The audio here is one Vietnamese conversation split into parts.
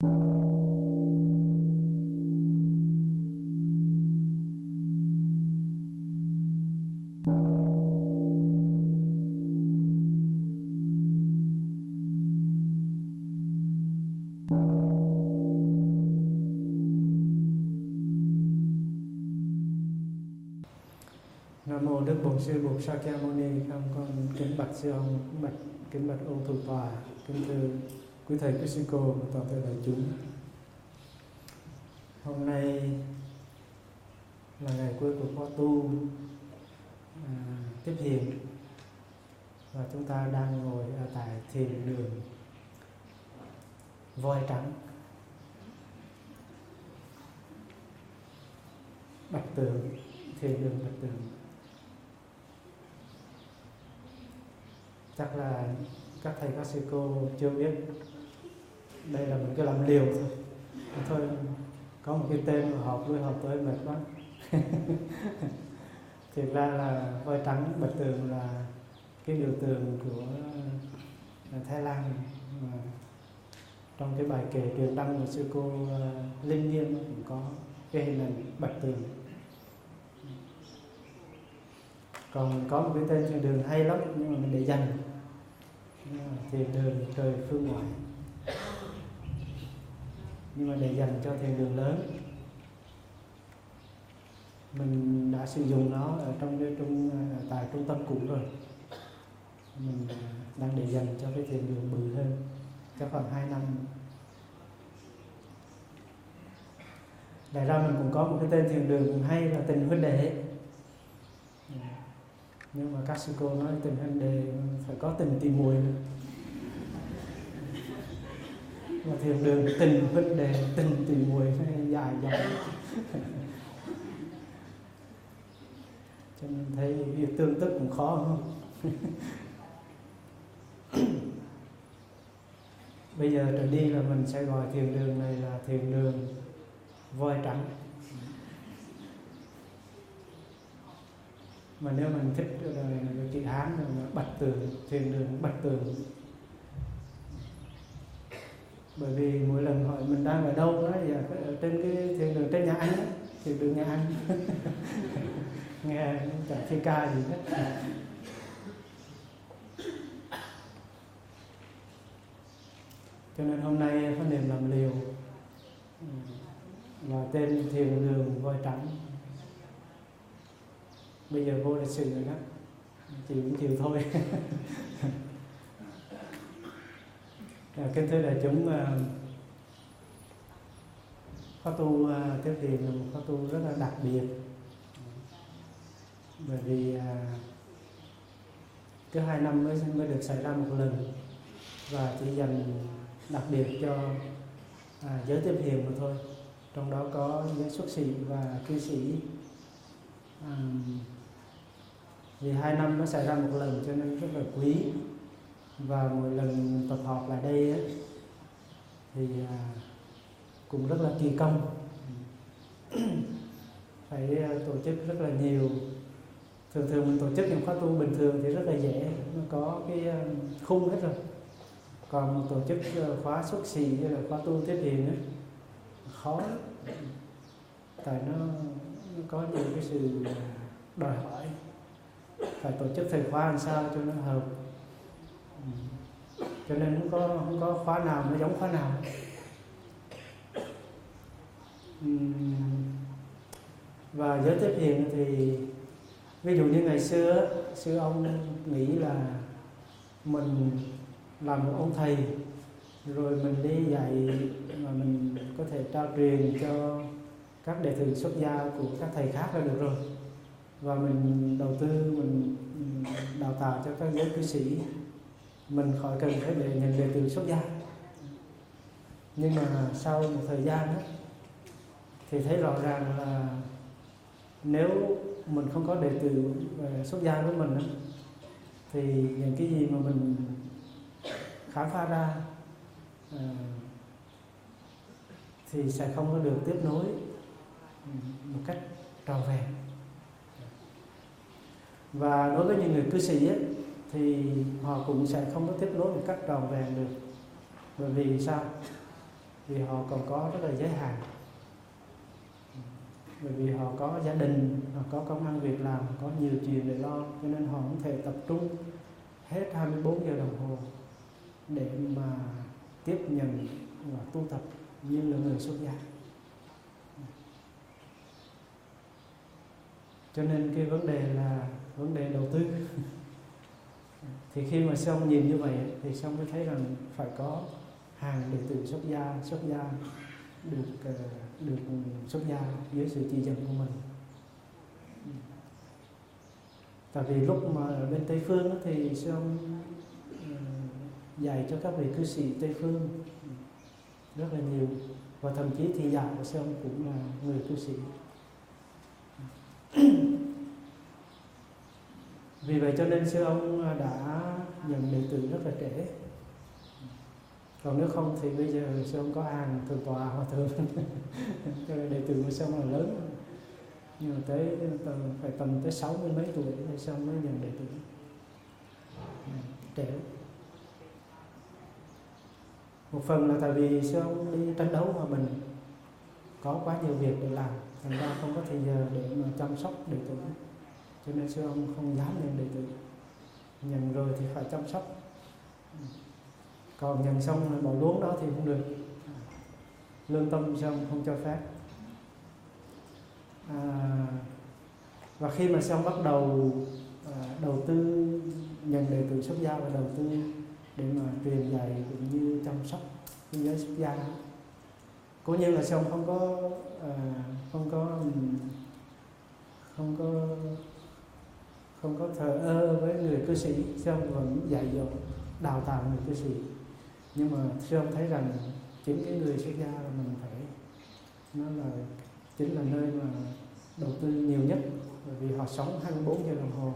Nam mô Đức Bổn Sư bổn Sakyamuni, con con kính bạch sư ông, kính bạch kính bạch ông thủ tòa, kính thưa quý thầy quý sư cô và toàn thể đại chúng. Hôm nay là ngày cuối của khóa tu à, tiếp hiện và chúng ta đang ngồi ở tại thiền đường voi trắng bạch tường thiền đường bạch tường chắc là các thầy các sư cô chưa biết đây là mình cứ làm liều thôi. Thôi, có một cái tên mà học với học tới mệt quá. Thực ra là voi trắng, bạch tường là cái biểu tượng của à, Thái Lan. Mà trong cái bài kể truyền đăng của sư cô à, Linh Nghiêm cũng có cái hình ảnh bạch tường. Còn có một cái tên trên đường hay lắm, nhưng mà mình để dành. Thiền đường, trời, phương ngoại nhưng mà để dành cho thiền đường lớn, mình đã sử dụng nó ở trong cái trung à, tại trung tâm cũ rồi. Mình à, đang để dành cho cái thiền đường bự hơn chắc khoảng 2 năm. Đại ra mình cũng có một cái tên thiền đường cũng hay là tình huynh đệ. Dạ. Nhưng mà các sư cô nói tình huynh đệ phải có tình tìm mùi nữa mà thiền đường tình huynh đề tình tùy mùi phải dài dòng. Cho nên thấy việc tương tức cũng khó không? Bây giờ trở đi là mình sẽ gọi thiền đường này là thiền đường voi trắng. Mà nếu mình thích uh, chữ hán là bạch tường thiền đường bạch tường bởi vì mỗi lần hỏi mình đang ở đâu đó thì ở trên cái thiền đường trên nhà anh thì từ đường nhà anh. Nghe chẳng thi ca gì hết. Cho nên hôm nay có niệm làm liều ừ, là tên thiền đường voi trắng. Bây giờ vô lịch sử rồi đó. Chịu cũng chịu thôi. À, kính thưa đại chúng à, khóa tu à, tiếp thiền là một khóa tu rất là đặc biệt. Bởi vì cứ hai năm mới mới được xảy ra một lần và chỉ dành đặc biệt cho à, giới tiếp hiền mà thôi. Trong đó có giới xuất sĩ và cư sĩ. À, vì hai năm nó xảy ra một lần cho nên rất là quý và mỗi lần tập họp lại đây ấy, thì à, cũng rất là kỳ công. Phải à, tổ chức rất là nhiều. Thường thường mình tổ chức những khóa tu bình thường thì rất là dễ nó có cái à, khung hết rồi. Còn một tổ chức à, khóa xuất xì hay là khóa tu thiết hiền ấy, khó lắm. Tại nó, nó có nhiều cái sự đòi hỏi. Phải tổ chức thời khóa làm sao cho nó hợp cho nên không có không có khóa nào nó giống khóa nào. Và giới tiếp hiện thì, ví dụ như ngày xưa sư ông nghĩ là mình làm một ông thầy, rồi mình đi dạy mà mình có thể trao truyền cho các đệ tử xuất gia của các thầy khác là được rồi. Và mình đầu tư, mình đào tạo cho các giới cư sĩ mình khỏi cần phải để nhận đệ tử xuất gia. Nhưng mà sau một thời gian đó, thì thấy rõ ràng là nếu mình không có đệ tử ờ, xuất gia của mình đó, thì những cái gì mà mình khám phá ra ờ, thì sẽ không có được tiếp nối ừ, một cách tròn vẹn. Và đối với những người cư sĩ ấy, thì họ cũng sẽ không có tiếp nối một cách tròn vẹn được. Bởi vì sao? Vì họ còn có rất là giới hạn. Bởi vì họ có gia đình, họ có công ăn việc làm có nhiều chuyện để lo, cho nên họ không thể tập trung hết 24 giờ đồng hồ để mà tiếp nhận và tu tập như là người xuất gia. Cho nên cái vấn đề là vấn đề đầu tư. thì khi mà xong nhìn như vậy thì xong mới thấy rằng phải có hàng đệ tử xuất gia xuất gia được ờ, được xuất gia dưới sự chỉ dẫn của mình. Tại vì lúc mà ở bên tây phương thì xong ờ, dạy cho các vị cư sĩ tây phương rất là nhiều và thậm chí thì giả của xong cũng là người cư sĩ vì vậy cho nên sư ông à, đã nhận đệ tử rất là trễ. Còn nếu không thì bây giờ sư ông có hàng thượng tòa hòa thượng cho nên đệ tử của sư ông là lớn. Nhưng mà tới tầm, phải tầm tới sáu mươi mấy tuổi thì sư ông mới nhận đệ tử. Trễ. Một phần là tại vì sư ông đi tranh đấu mà mình có quá nhiều việc để làm thành ra không có thời giờ để mà chăm sóc đệ tử cho nên sư ông không dám nhận đệ tử nhận rồi thì phải chăm sóc. Còn nhận xong bỏ luống đó thì không được. Lương tâm xong không cho phép. À, và khi mà xong bắt đầu à, đầu tư nhận đệ tử xuất gia và đầu tư để mà truyền dạy cũng như chăm sóc cái giới xuất gia cố nhiên là xong không có à, không có không có không có thờ ơ với người cư sĩ. Xong vẫn dạy dỗ, đào tạo người cư sĩ. Nhưng mà sư ông thấy rằng chính cái người xuất gia là mình phải, nó là, chính là nơi mà đầu tư nhiều nhất. Bởi vì họ sống 24 giờ đồng hồ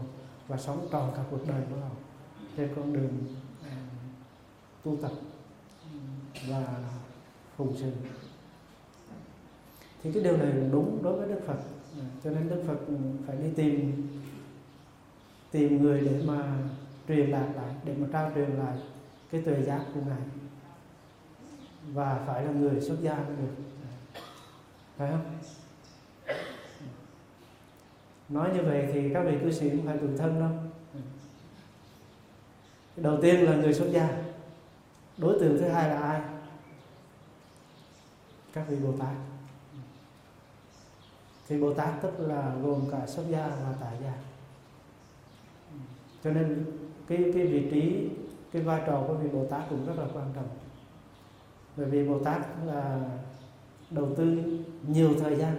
và sống tròn cả cuộc đời của họ trên con đường à, tu tập và phụng sự. Thì cái điều này đúng đối với Đức Phật. À, cho nên Đức Phật phải đi tìm tìm người để mà truyền đạt lại, để mà trao truyền lại cái tuệ giác của ngài. Và phải là người xuất gia mới được. Phải không? Nói như vậy thì các vị cư sĩ cũng phải tự thân đâu đầu tiên là người xuất gia. Đối tượng thứ hai là ai? Các vị bồ tát. Thì bồ tát tức là gồm cả xuất gia và tại gia cho nên cái cái vị trí, cái vai trò của vị bồ tát cũng rất là quan trọng. Bởi vì bồ tát là đầu tư nhiều thời gian,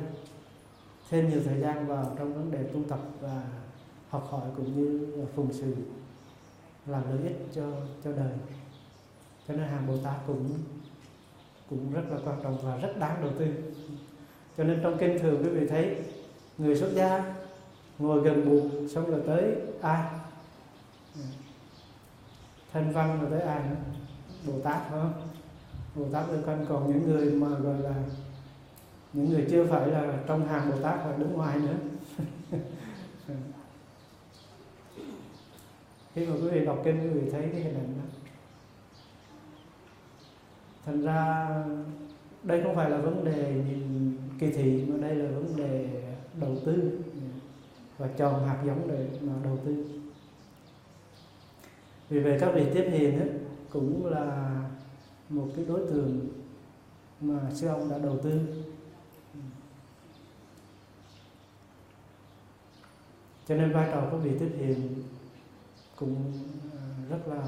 thêm nhiều thời gian vào trong vấn đề tu tập và học hỏi cũng như phụng sự, làm lợi ích cho cho đời. Cho nên hàng bồ tát cũng cũng rất là quan trọng và rất đáng đầu tư. Cho nên trong kinh thường quý vị thấy, người xuất gia ngồi gần bụt xong rồi tới ai? Ừ. thân văn rồi tới ai nữa? Bồ tát phải không bồ tát bên quanh còn những người mà gọi là những người chưa phải là trong hàng bồ tát hoặc đứng ngoài nữa. Khi mà quý vị đọc kinh, quý vị thấy cái hình ảnh đó. Thành ra, đây không phải là vấn đề nhìn kỳ thị, mà đây là vấn đề đầu tư và chọn hạt giống để mà đầu tư vì vậy các vị tiếp hiền ấy, cũng là một cái đối tượng mà sư ông đã đầu tư. Cho nên vai trò của vị tiếp hiền cũng à, rất là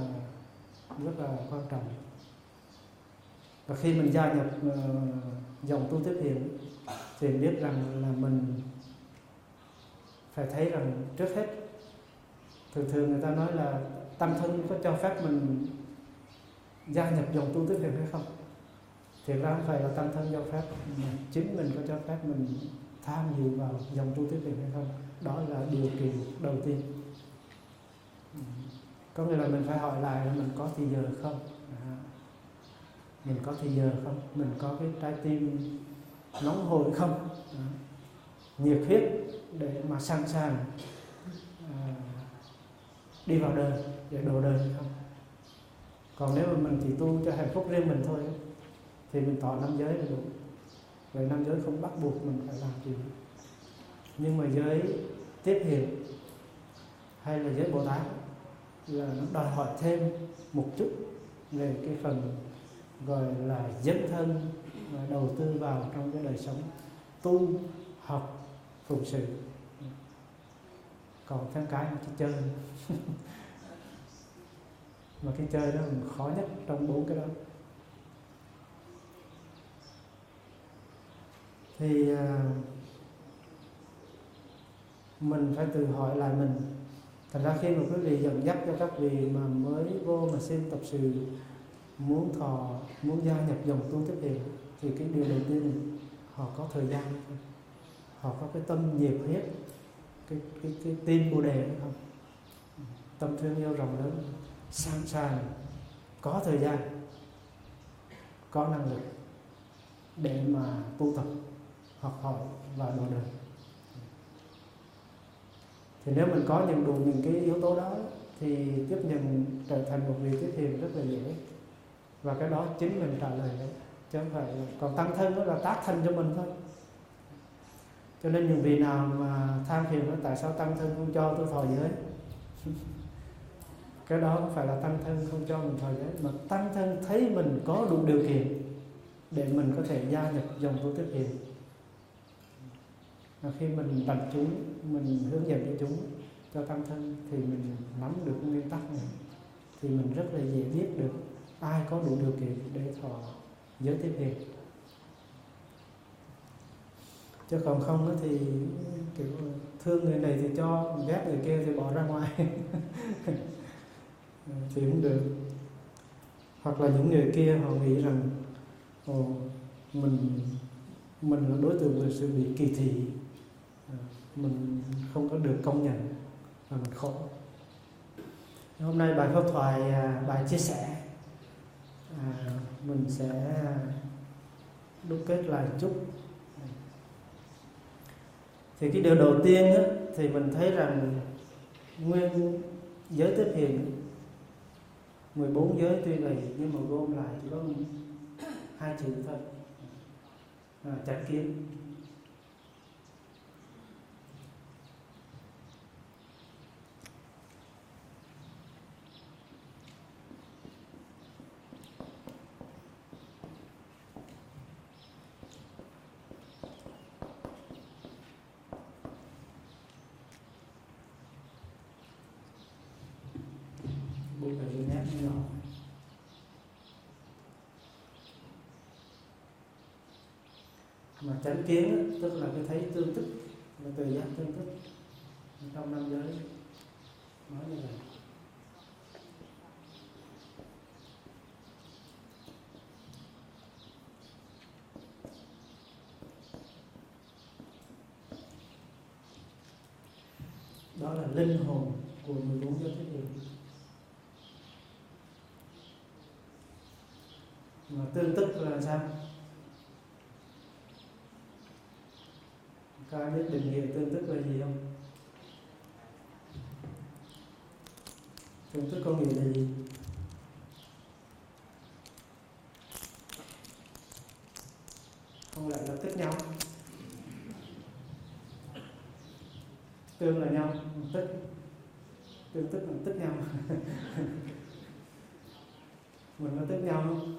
rất là quan trọng. Và khi mình gia nhập uh, dòng tu tiếp hiền thì biết rằng là mình phải thấy rằng trước hết thường thường người ta nói là tâm thân có cho phép mình gia nhập dòng tu tiếp thiền hay không? Thì ra không phải là tâm thân cho phép mà chính mình có cho phép mình tham dự vào dòng tu tiếp thiền hay không? Đó là điều kiện đầu tiên. Có nghĩa là mình phải hỏi lại là mình có thì giờ không? À, mình có thì giờ không? Mình có cái trái tim nóng hổi không? À, nhiệt huyết để mà sẵn sàng đi vào đời, để độ đời hay không còn nếu mà mình chỉ tu cho hạnh phúc riêng mình thôi, thì mình tỏ năm giới là đủ. Vậy năm giới không bắt buộc mình phải làm gì. Nhưng mà giới tiếp hiệp hay là giới bồ tát là nó đòi hỏi thêm một chút về cái phần gọi là dấn thân và đầu tư vào trong cái đời sống tu, học phụng sự còn thêm cái là cái chơi. Mà cái chơi đó là khó nhất trong bốn cái đó. Thì à, mình phải tự hỏi lại mình. Thành ra khi mà quý vị dẫn dắt cho các vị mà mới vô mà xin tập sự, muốn thọ, muốn gia nhập dòng tu tiếp hiện thì cái điều đầu tiên, họ có thời gian, họ có cái tâm nhiệt huyết cái cái cái tin bồ đề hay không? Tâm thương yêu rộng lớn, sẵn sàng, có thời gian, có năng lực để mà tu tập, học hỏi và độ đời. Thì nếu mình có những đủ những cái yếu tố đó thì tiếp nhận trở thành một vị tiếp hiền rất là dễ. Và cái đó chính mình trả lời đấy, chứ không phải còn tăng thân đó là tác thân cho mình thôi cho nên những vị nào mà tham thiền nó tại sao tăng thân không cho tôi thọ giới? Cái đó không phải là tăng thân không cho mình thọ giới, mà tăng thân thấy mình có đủ điều kiện để mình có thể gia nhập dòng tu tiếp hiền và khi mình đặt chúng, mình hướng dẫn cho chúng cho tăng thân thì mình nắm được nguyên tắc này. Thì mình rất là dễ biết được ai có đủ điều kiện để thọ giới tiếp hiền chứ còn không thì kiểu thương người này thì cho ghét người kia thì bỏ ra ngoài. Ừ, thì không được. Hoặc là những người kia họ nghĩ rằng ồ mình mình là đối tượng về sự bị kỳ thị. À, mình không có được công nhận và mình khổ. Hôm nay bài pháp thoại à, bài chia sẻ. À, mình sẽ đúc kết lại chút thì cái điều đầu tiên á, thì mình thấy rằng nguyên giới tiếp hiện 14 giới tuy vậy nhưng mà gom lại chỉ có hai chữ thôi. À, chánh kiến. Chánh kiến tức là cái thấy tương tức, là từ giác tương tức. Trong năm giới, nói như vậy. Đó là linh hồn của 14 giới thế giới mà tương tức là sao? Có ai biết định nghĩa tương tức là gì không? Tương tức có nghĩa là gì? Không lại là tức nhau? Tương là nhau tức. Tương tức là tức nhau. Mình có tức nhau không?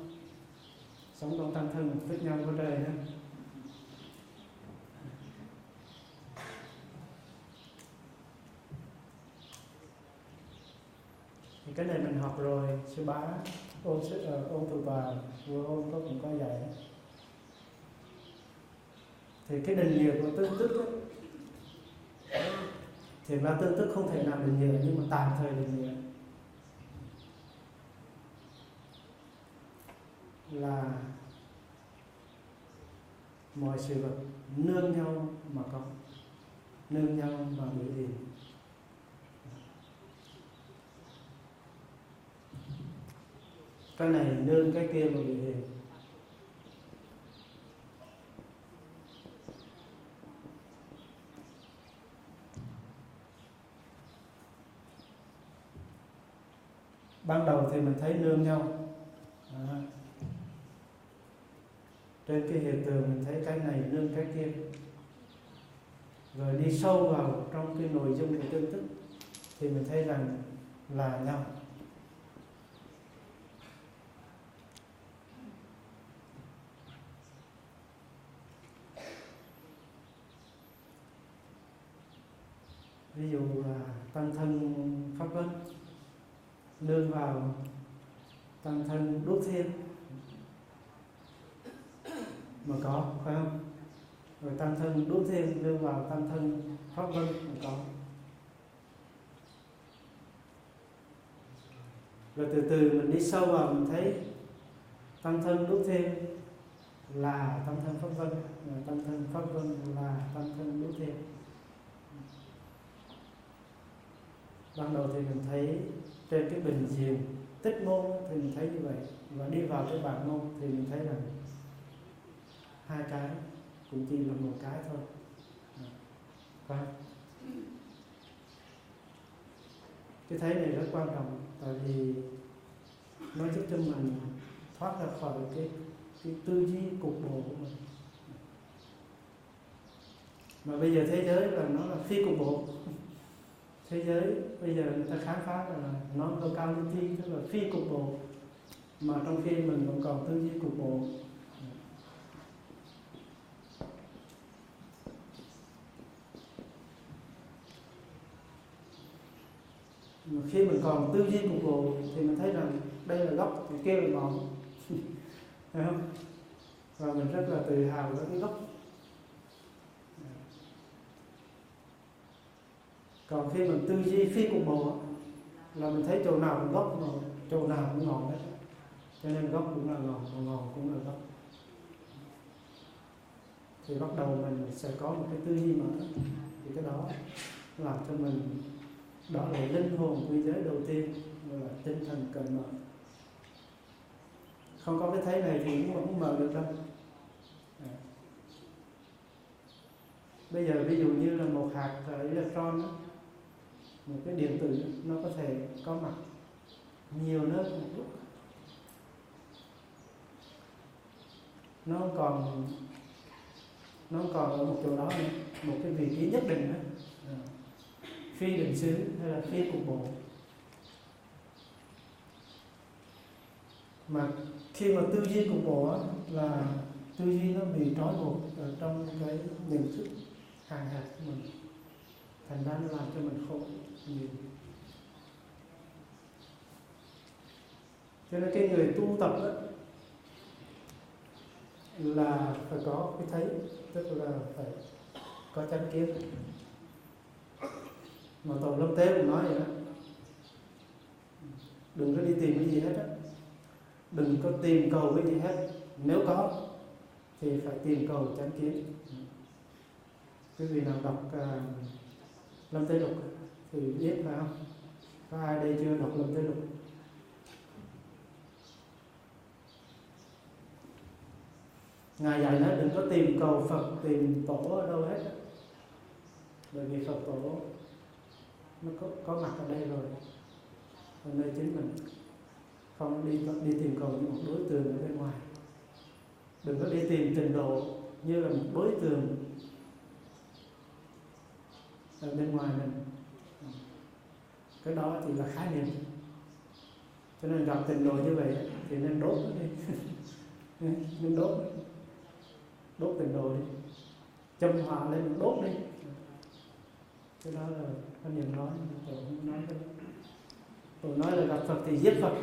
Sống trong tâm thân tức nhau có trời nữa cái này mình học rồi sư bá ôn sư uh, ôn từ bà vừa ôn có cũng có dạy. Thì cái định nghĩa của tương tức ấy, thì là tương tức không thể nào định nghĩa nhưng mà tạm thời định nghĩa là mọi sự vật nương nhau mà có nương nhau mà biểu hiện. Cái này nương cái kia mà bị hiền. Ban đầu thì mình thấy nương nhau. À. trên cái hiện tượng mình thấy cái này nương cái kia. Rồi đi sâu vào trong cái nội dung của tương tức thì mình thấy rằng là nhau. Ví dụ tăng thân pháp luân, nương vào, tăng thân đốt thiên mà có, phải không? Rồi tăng thân đốt thiên nương vào tăng thân pháp luân, mà có. Rồi từ từ mình đi sâu vào, mình thấy tăng thân đốt thiên là tăng thân pháp vân tăng thân pháp vân là tăng thân đốt thiên ban đầu thì mình thấy trên cái bình diện tích môn thì mình thấy như vậy. Và đi vào cái bản môn thì mình thấy là hai cái, cũng chỉ là một cái thôi. Và cái thấy này rất quan trọng, tại vì nó giúp cho mình thoát ra khỏi cái cái tư duy cục bộ của mình. Mà bây giờ thế giới là nó là phi cục bộ thế giới. Bây giờ người ta khám phá là nó locality tức là phi cục bộ. Mà trong khi mình vẫn còn tư duy cục bộ. Mà khi mình còn tư duy cục bộ thì mình thấy rằng đây là gốc thì kia là ngọn phải không? Và mình rất là tự hào với cái gốc. Còn khi mình tư duy phi cục bộ là mình thấy chỗ nào cũng gốc mà chỗ nào cũng ngọn đấy cho nên gốc cũng là ngọn và ngọn cũng là gốc. Thì bắt đầu mình sẽ có một cái tư duy mở thì cái đó làm cho mình đó là linh hồn quy giới đầu tiên là tinh thần cởi mở. Không có cái thấy này thì cũng không mở được đâu. Bây giờ ví dụ như là một hạt ờ, electron đó, một cái điện tử nó có thể có mặt nhiều nơi một lúc. Nó còn nó còn ở một chỗ đó nữa một cái vị trí nhất định đó. Ờ. Phi định xứ hay là phi cục bộ. Mà khi mà tư duy cục bộ á, là tư duy nó bị trói buộc ở trong cái nhận thức hàng hạt của mình thành ra nó làm cho mình khổ nhiều cho nên cái người tu tập đó là phải có cái thấy tức là phải có chánh kiến. Mà tổ lâm tế cũng nói vậy đó. Đừng có đi tìm cái gì hết á. Đừng có tìm cầu cái gì hết. Nếu có thì phải tìm cầu chánh kiến. Quý vị nào đọc uh, lâm tế lục thì biết phải không? Có ai đây chưa đọc lâm tế lục? Ngài dạy nói đừng có tìm cầu phật tìm tổ ở đâu hết bởi vì phật tổ nó có, có mặt ở đây rồi. Ở nơi chính mình. Không đi đi tìm cầu như một đối tượng ở bên ngoài. Đừng có đi tìm trình độ như là một đối tượng ở bên ngoài mình. Ờ. Cái đó thì là khái niệm. Cho nên gặp tình đồ như vậy thì nên đốt nó đi. Ờ, nên đốt. Đốt tình đồ đi. Châm hòa lên đốt đi. Cái đó là có niệm nói tôi không nói cái tôi nói là gặp phật thì giết phật.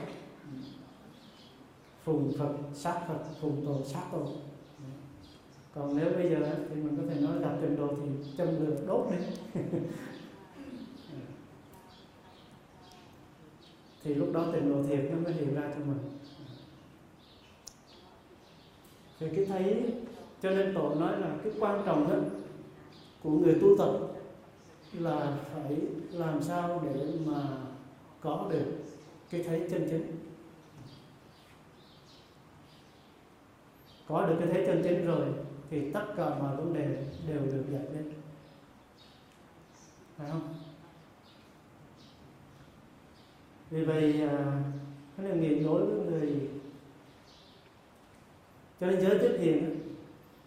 Phùng phật, sát phật, phùng tổ sát tổ còn nếu bây giờ thì mình có thể nói gặp trình độ thì châm lửa, đốt đi. Thì lúc đó trình độ thiệt nó mới hiện ra cho mình. Thì cái thấy cho nên tổ nói là cái quan trọng nhất của người tu tập là phải làm sao để mà có được cái thấy chân chính. Có được cái thấy chân chính rồi thì tất cả mọi vấn đề đều được giải quyết. Phải không? Vì vậy à, cái niệm nghiệp đối với người cho nên giới tiếp hiền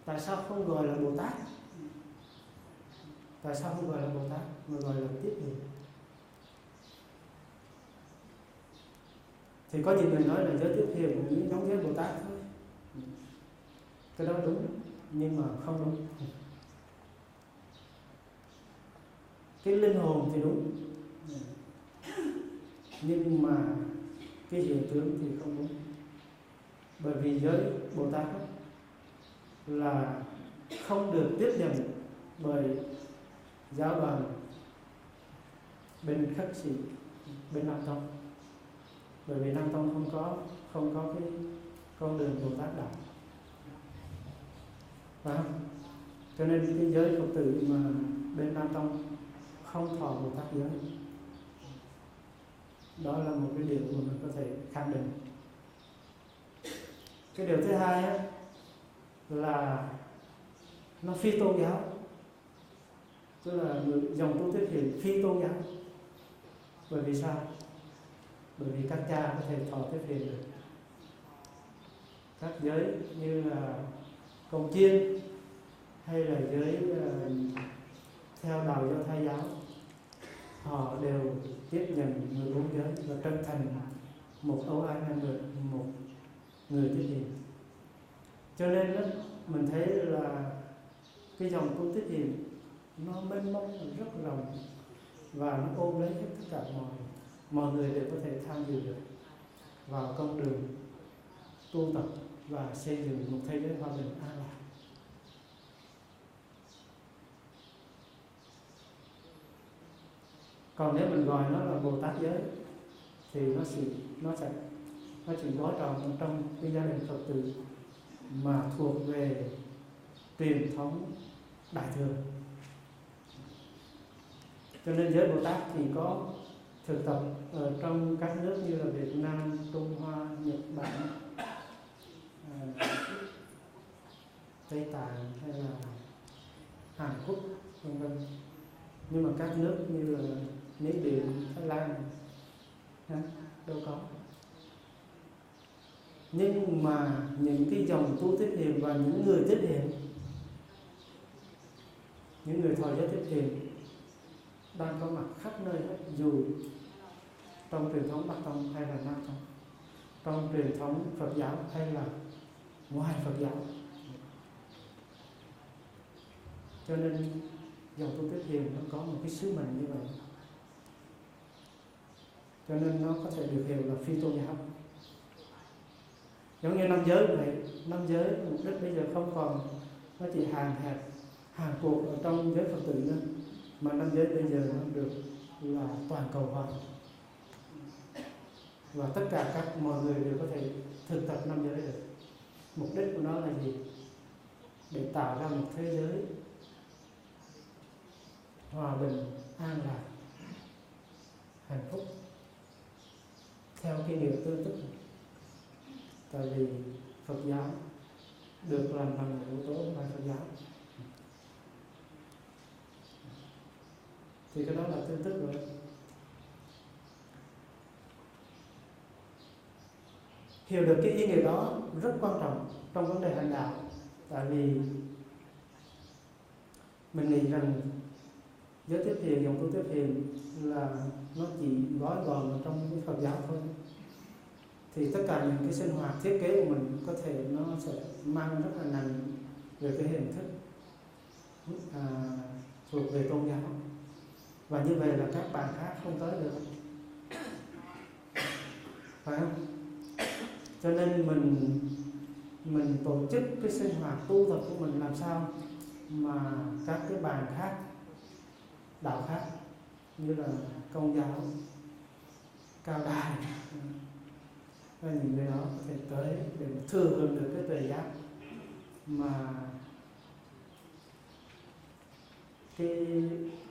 tại sao không gọi là bồ tát? Tại sao không gọi là bồ tát mà gọi là tiếp hiền thì có những người nói là giới tiếp hiền cũng giống với bồ tát thôi. Cái đó đúng nhưng mà không đúng. Cái linh hồn thì đúng. Nhưng mà cái hiện tướng thì không đúng. Bởi vì giới bồ tát là không được tiếp nhận bởi giáo đoàn bên khất sĩ, bên nam tông. Bởi vì nam tông không có không có cái con đường bồ tát đạo phải không? Cho nên cái giới phật tử mà bên nam tông không thọ bồ tát giới. Đó là một cái điều mà mình có thể khẳng định. Cái điều thứ hai á, là nó phi tôn giáo. Tức là dòng tu tiếp hiện phi tôn giáo. Bởi vì sao? Bởi vì các cha có thể thọ tiếp hiện được. Các giới như là cồng chiên hay là giới uh, theo đạo do thái giáo họ đều tiếp nhận người bốn giới và chân thành một âu ai hay người một người tiếp hiền. Cho nên đó, mình thấy là cái dòng tu tiếp hiền nó mênh mông rất rộng và nó ôm lấy hết tất cả mọi mọi người đều có thể tham dự được vào con đường tu tập và xây dựng một thế giới hòa bình an lạc. Còn nếu mình gọi nó là bồ tát giới, thì nó chỉ nó sẽ, nó chỉ gói tròn trong cái gia đình phật tử mà thuộc về truyền thống đại thừa. Cho nên giới bồ tát thì có thực tập ở trong các nước như là việt nam, trung hoa, nhật bản à, tây tạng hay là hàn quốc vân vân. Nhưng mà các nước như là miến điện thái lan đâu có. Nhưng mà những cái dòng tu tiếp hiền và những người tiếp hiền những người thọ giới tiếp hiền đang có mặt khắp nơi hết. Dù trong truyền thống bắc tông hay là nam tông trong truyền thống phật giáo hay là ngoài phật giáo. Cho nên, dòng tu tiếp thiền nó có một cái sứ mệnh như vậy. Cho nên nó có thể được hiểu là phi tôn giáo. Giống như năm giới vậy năm giới mục đích bây giờ không còn, nó chỉ hàng hẹp hàng cuộc ở trong giới phật tử nữa. Mà năm giới bây giờ nó được là toàn cầu hóa. Và tất cả các mọi người đều có thể thực tập năm giới được mục đích của nó là gì? Để tạo ra một thế giới hòa bình, an lạc, hạnh phúc theo cái điều tương tức tại vì Phật giáo được làm bằng yếu tố ngoài Phật giáo. Thì cái đó là tương tức rồi. Hiểu được cái ý nghĩa đó rất quan trọng trong vấn đề hành đạo. Tại vì mình nghĩ rằng giới tiếp thiền dòng tu tiếp thiền là nó chỉ gói gọn trong cái Phật giáo thôi. Thì tất cả những cái sinh hoạt thiết kế của mình có thể nó sẽ mang rất là nặng về cái hình thức à, thuộc về tôn giáo. Và như vậy là các bạn khác không tới được. Phải không? Cho nên mình mình tổ chức cái sinh hoạt tu tập của mình làm sao mà các cái bàn khác đạo khác như là công giáo, cao đài và những người đó có thể tới để thừa hưởng được cái thời giác mà cái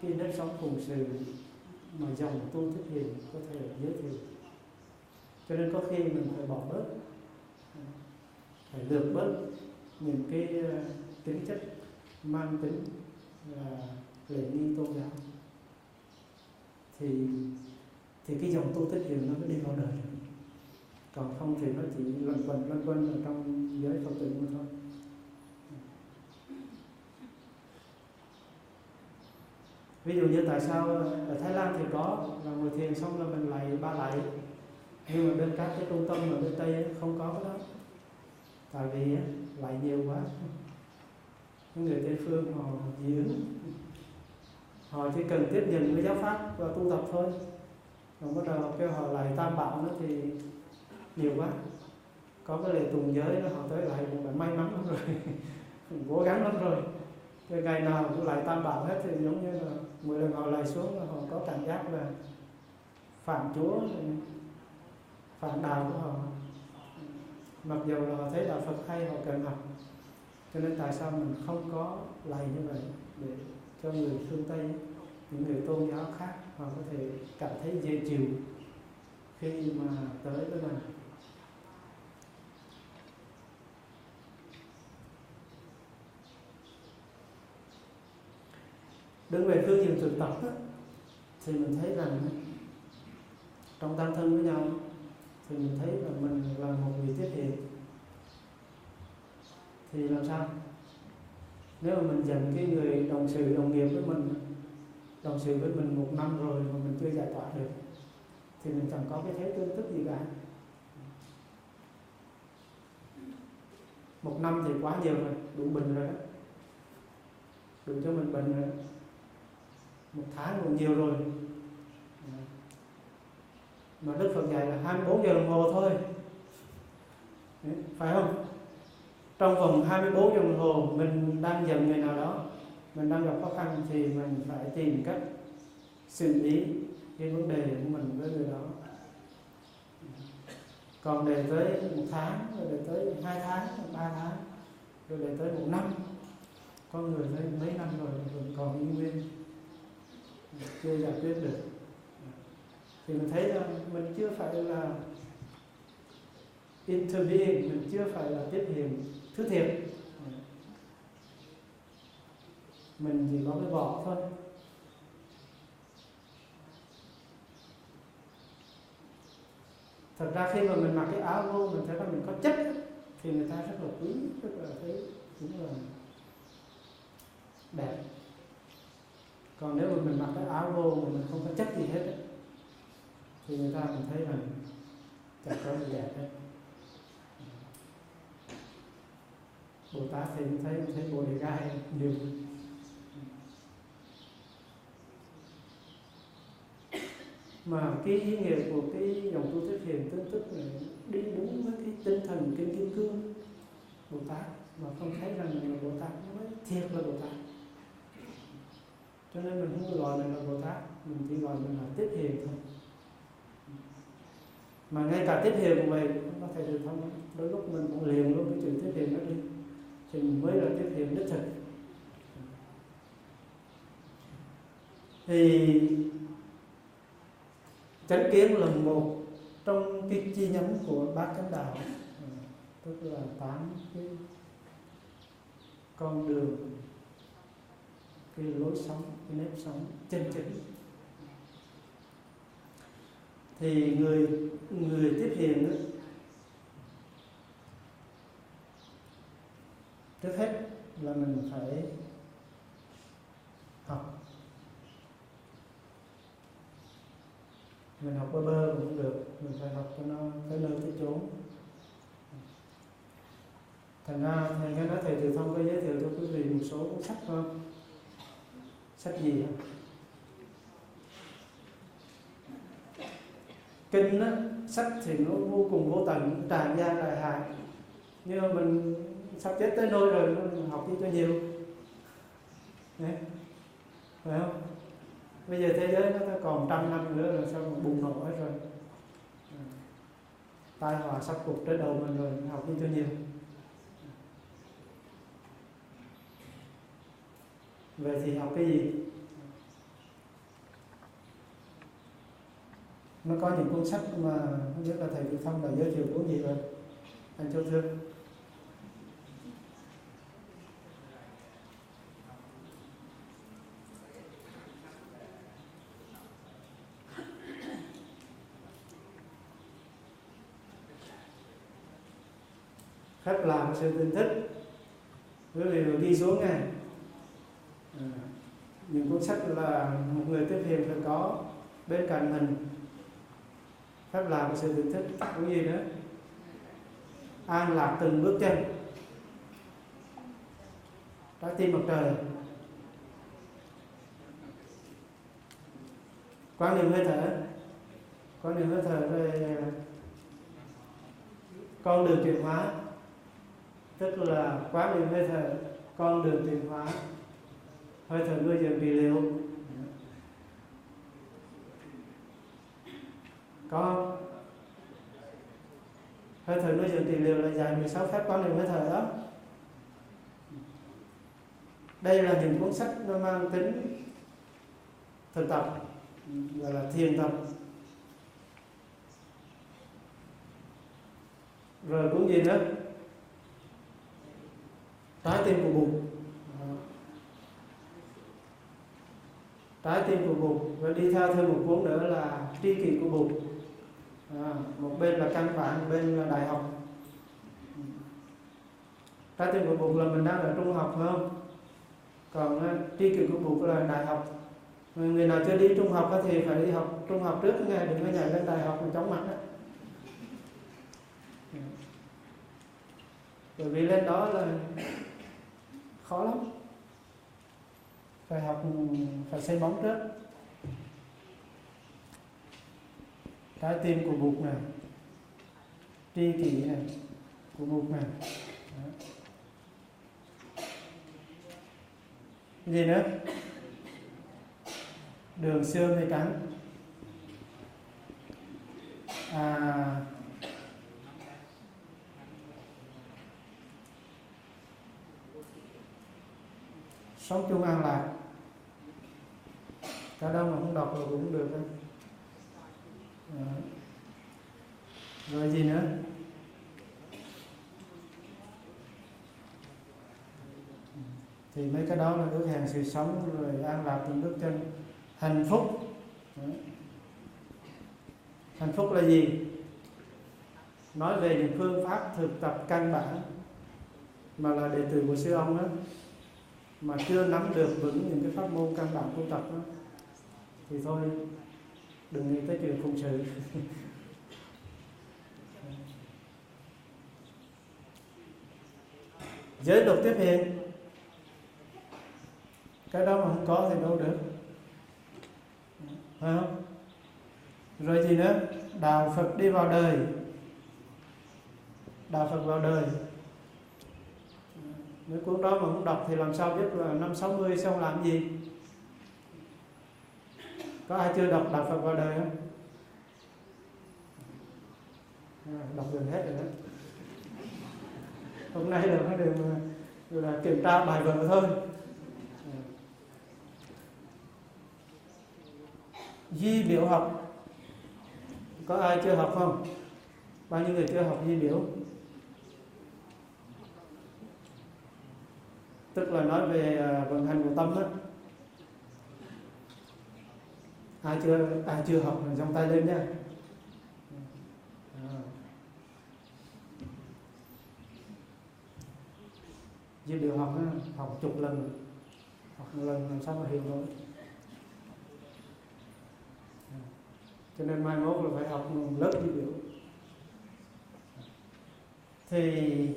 cái đất sống cùng sự mà dòng tu thức hiền có thể giới thiệu cho nên có khi mình phải bỏ bớt. Phải lược bớt những cái ờ, tính chất mang tính là lễ nghi tôn giáo. Thì thì cái dòng tu tích hiền nó mới đi vào đời được. Còn không thì nó chỉ lân quần lân quần ở trong giới phật tử mà thôi. Ví dụ như tại sao ở Thái Lan thì có, là ngồi thiền xong là mình lại ba lại nhưng mà bên các cái trung tâm ở bên Tây không có cái đó. Tại vì lại nhiều quá. Những người Tây phương họ dị ứng họ chỉ cần tiếp nhận cái giáo pháp và tu tập thôi. Còn bắt đầu kêu họ lại tam bảo nữa thì nhiều quá. Có cái lệ tùng giới đó, họ tới lại cũng phải may mắn lắm rồi. Cố gắng lắm rồi. Cái ngày nào cũng lại tam bảo hết thì giống như là mười lần họ lại xuống là họ có cảm giác là phạm chúa phản đạo của họ. Mặc dù là họ thấy đạo Phật hay họ cần học. Cho nên tại sao mình không có lầy như vậy để cho người phương Tây những người tôn giáo khác họ có thể cảm thấy dễ chịu khi mà tới với mình? Đứng về phương diện thực tập đó, thì mình thấy rằng trong tam thân với nhau thì mình thấy là mình là một người tiết kiệm thì làm sao? Nếu mà mình giận cái người đồng sự, đồng nghiệp với mình, đồng sự với mình một năm rồi mà mình chưa giải tỏa được, thì mình chẳng có cái thế tương tức gì cả. Một năm thì quá nhiều rồi, đủ bình rồi đó. Đủ cho mình bệnh rồi. Một tháng còn nhiều rồi mà Đức Phật dạy là 24 giờ đồng hồ thôi. Phải không? Trong vòng 24 giờ đồng hồ, mình đang giận người nào đó, mình đang gặp khó khăn thì mình phải tìm cách xử lý cái vấn đề của mình với người đó. Còn để tới một tháng, rồi để tới hai tháng ba tháng, rồi để tới một năm. Có người tới mấy năm rồi, vẫn còn nguyên. Chưa giải quyết được thì mình thấy là mình chưa phải là intervene mình chưa phải là tiếp hiện thứ thiệt. Mình chỉ có cái vỏ thôi. Thật ra khi mà mình mặc cái áo vô, mình thấy là mình có chất thì người ta rất là quý, rất là thấy cũng là đẹp. Còn nếu mà mình mặc cái áo vô mà mình không có chất gì hết thì người ta mình thấy rằng chẳng có gì đẹp hết Bồ Tát thì cũng thấy mình thấy Bồ Đề Gai nhiều. Mà cái ý nghĩa của cái dòng tu thuyết hiền tương tức này đi đúng với cái tinh thần kinh kim cương Bồ Tát, mà không thấy rằng là Bồ Tát mới thiệt là Bồ Tát. Cho nên mình không gọi mình là Bồ Tát, mình chỉ gọi mình là tiếp hiền thôi mà ngay cả tiếp hiền của mình cũng có thể được thông đôi lúc mình cũng liền luôn cái chuyện tiếp hiền đó đi. Thì mình mới là tiếp hiền đích thực. Thì chánh kiến là một trong cái chi nhánh của bát chánh đạo. Ừ, tức là tám cái con đường, cái lối sống, cái nếp sống chân chính thì người người tiếp hiền đó, trước hết là mình phải học. Mình học bơ bơ cũng được mình phải học cho nó tới nơi tới chốn. Thành ra thầy nghe nói thầy từ thông có giới thiệu cho quý vị một số cuốn sách không sách gì không kinh á, sách thì nó vô cùng vô tận tràn gian đại hại nhưng mà mình sắp chết tới nơi rồi mình học đi cho nhiều. Đấy. phải không? Bây giờ thế giới nó còn trăm năm nữa là sao mà bùng nổ hết rồi? Tai họa sắp cuộc tới đầu mình rồi học đi cho nhiều. Vậy thì học cái gì? Nó có những cuốn sách mà không biết là thầy Vũ Thông đã giới thiệu cuốn gì rồi. Anh Châu Thương. Phép làm sự tin thích quý vị đi xuống này à, những cuốn sách là một người tiếp hiện phải có bên cạnh mình phép làm sự tỉnh thức. Cũng gì nữa? An lạc từng bước chân. Trái tim mặt trời. Quan niệm hơi thở. Quan niệm hơi thở về à, con đường chuyển hóa. Tức là quán niệm hơi thở, con đường chuyển hóa. Hơi thở nuôi dưỡng trị liệu. Có hơi thở nuôi dưỡng trị liệu là dạy 16 phép quán niệm hơi thở đó. Đây là những cuốn sách nó mang tính thực tập, gọi là thiền tập. Rồi cuốn gì nữa? Trái tim của bụt trái tim của bụt và đi theo thêm một cuốn nữa là tri kỷ của bụt à, một bên là căn bản một bên là đại học. Trái tim của bụng là mình đang ở trung học phải không? Còn à, tri kỷ của bụng là đại học. Người nào chưa đi trung học thì phải đi học trung học trước nghe đừng có nhảy lên đại học mà chóng mặt đó bởi vì lên đó là khó lắm. Phải học phải xây bóng trước. Trái tim của bụt này. Tri kỷ này của bụt này. Đó. gì nữa? Đường xương hay trắng à, sống chung an lạc. Cả đâu mà không đọc rồi cũng được đấy rồi. Gì nữa? Thì mấy cái đó là ước hàng sự sống, rồi an lạc từng bước chân. Hạnh phúc. Đấy. hạnh phúc là gì? Nói về những phương pháp thực tập căn bản, mà là đệ tử của sư ông đó, mà chưa nắm được vững những cái pháp môn căn bản tu tập đó. Thì thôi đừng nghĩ tới chuyện phụng sự giới luật tiếp hiện. Cái đó mà không có thì đâu được. Phải không? Rồi gì nữa? Đạo phật đi vào đời. Đạo phật vào đời. Nếu cuốn đó mà không đọc thì làm sao biết là năm 60 xong làm gì có ai chưa đọc đạo phật vào đời không? À, đọc gần hết rồi đó. Hôm nay là cái điều là kiểm tra bài vở thôi. Di biểu học. Có ai chưa học không? Bao nhiêu người chưa học di biểu? Tức là nói về à, vận hành của tâm đó ai chưa ai chưa học thì trong tay lên nhé à. điều học đó, học chục lần. Học một lần làm sao mà hiểu nổi. cho nên mai mốt là phải học một lớp di biểu thì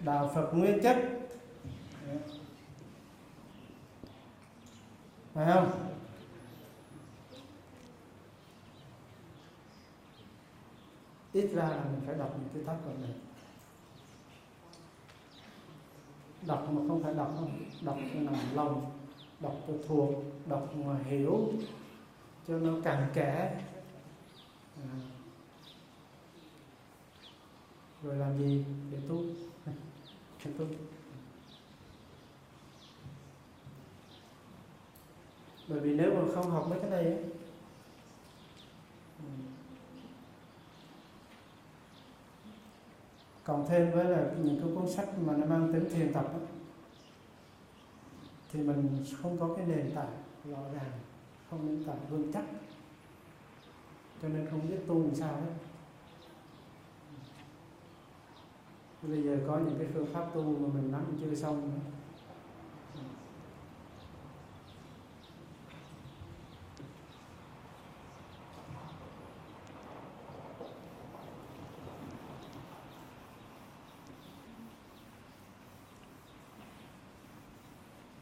đạo Phật nguyên chất phải không? Ít ra là mình phải đọc những cái tác phẩm này. Đọc mà không phải đọc không? Đọc cho nằm lòng, đọc cho thuộc, đọc mà hiểu, cho nó cặn kẽ. À. rồi làm gì? Để tu. Để tu bởi vì nếu mà không học mấy cái này ấy, ừ. cộng thêm với là những cái cuốn sách mà nó mang tính thiền tập ấy, thì mình không có cái nền tảng rõ ràng không nền tảng vững chắc. Cho nên không biết tu làm sao hết. Bây giờ có những cái phương pháp tu mà mình nắm chưa xong nữa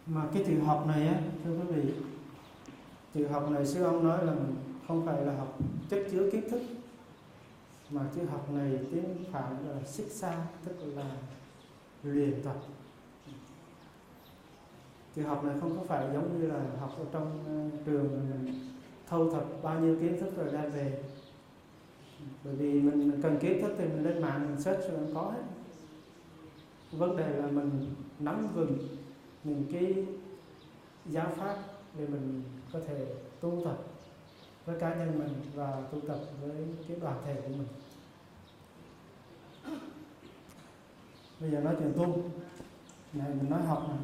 mà cái tự học này á, thưa quý vị tự học này sư ông nói là không phải là học chất chứa kiến thức, mà chữ học này tiếng phạn là xích xa tức là luyện tập. Chữ học này không có phải giống như là học ở trong ờ, trường ờ, thâu thập bao nhiêu kiến thức rồi đem về. Bởi vì mình cần kiến thức thì mình lên mạng mình search rồi có hết. Vấn đề là mình nắm vững những cái giáo pháp để mình có thể tu tập với cá nhân mình và tu tập với cái đoàn thể của mình. Bây giờ nói chuyện tu. Này mình nói học này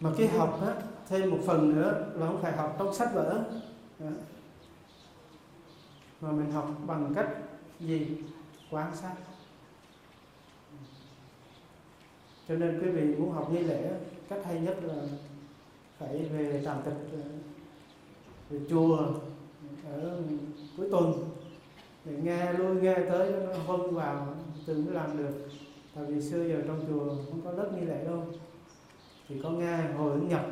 mà cái học á, thêm một phần nữa là không phải học trong sách vở. Mà mình học bằng cách gì? Quan sát. Cho nên quý vị muốn học nghi lễ, cách hay nhất là phải về tạm tịch ờ, về chùa, ở cuối tuần. Để nghe lui nghe tới, nó hôn vào từ mới làm được. Tại vì xưa giờ trong chùa không có lớp nghi lễ đâu. Thì có nghe hồi ứng nhập.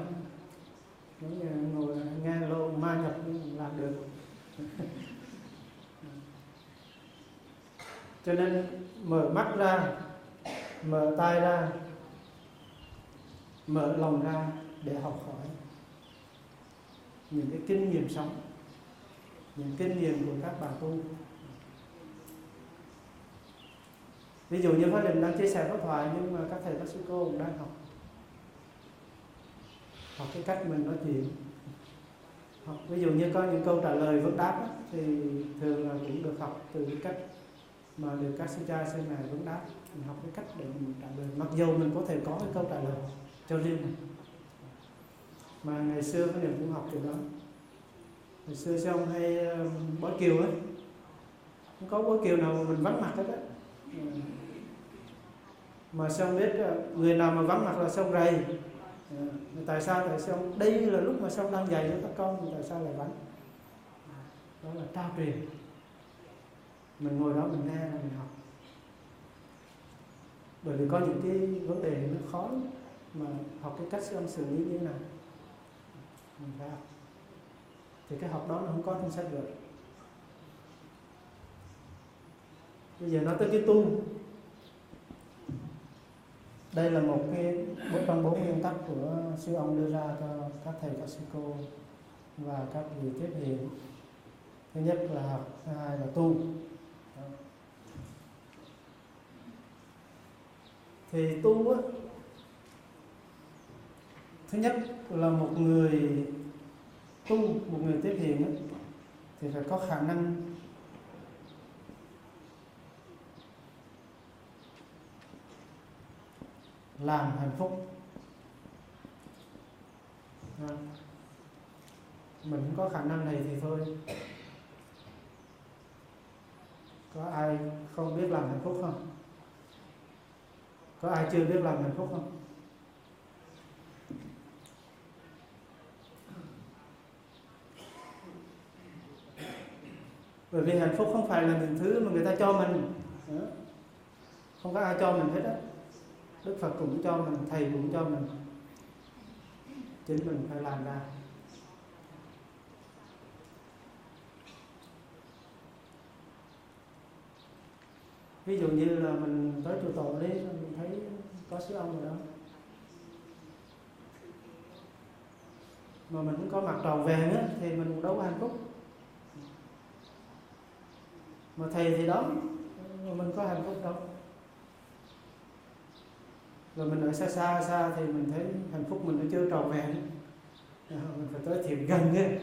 Ngồi, nghe lô ma nhập làm được. Cho nên mở mắt ra, mở tai ra mở lòng ra để học hỏi. Những cái kinh nghiệm sống, những kinh nghiệm của các bà tu. Ví dụ như Pháp Đình đang chia sẻ pháp thoại, nhưng mà các thầy các sư cô cũng đang học. Học cái cách mình nói chuyện. Học, ví dụ như có những câu trả lời vấn đáp thì thường là cũng được học từ cái cách mà được các sư cha sư mẹ vấn đáp. Mình học cái cách để mình trả lời. Mặc dù mình có thể có cái câu trả lời cho riêng mà ngày xưa có niềm cũng học từ đó, ngày xưa xong hay ờ, bói kiều ấy. Không có bói kiều nào mà mình vắng mặt hết á. Mà xong biết ờ, người nào mà vắng mặt là xong rầy. Ờ, tại sao? Tại sao đây là lúc mà xong đang dạy cho các con tại sao lại vắng? Đó là trao truyền. Mình ngồi đó mình nghe, mình học. Bởi vì có những cái vấn đề nó khó mà học cái cách sư ông xử lý như thế nào? Mình phải học. Thì cái học đó nó không có trong sách được bây giờ nói tới cái tu. Đây là một cái một trong bốn nguyên tắc của sư ông đưa ra cho các thầy, các sư cô và các vị tiếp hiện thứ nhất là học, thứ hai là tu. Thì tu á thứ nhất là một người tu một người tiếp hiện á, thì phải có khả năng làm hạnh phúc. À, mình không có khả năng này thì thôi. Có ai không biết làm hạnh phúc không? Có ai chưa biết làm hạnh phúc không? Bởi vì hạnh phúc không phải là những thứ mà người ta cho mình. Không có ai cho mình hết á. Đức phật cũng cho mình, thầy cũng cho mình. Chính mình phải làm ra. Ví dụ như là mình tới chùa tổ đi, mình thấy có sư ông rồi đó. Mà mình cũng có mặt tròn vàng á thì mình cũng đâu có hạnh phúc mà thầy thì đó mà mình có hạnh phúc đâu. Rồi mình ở xa xa xa thì mình thấy hạnh phúc mình nó chưa tròn vẹn. Mình phải tới thiện gần ấy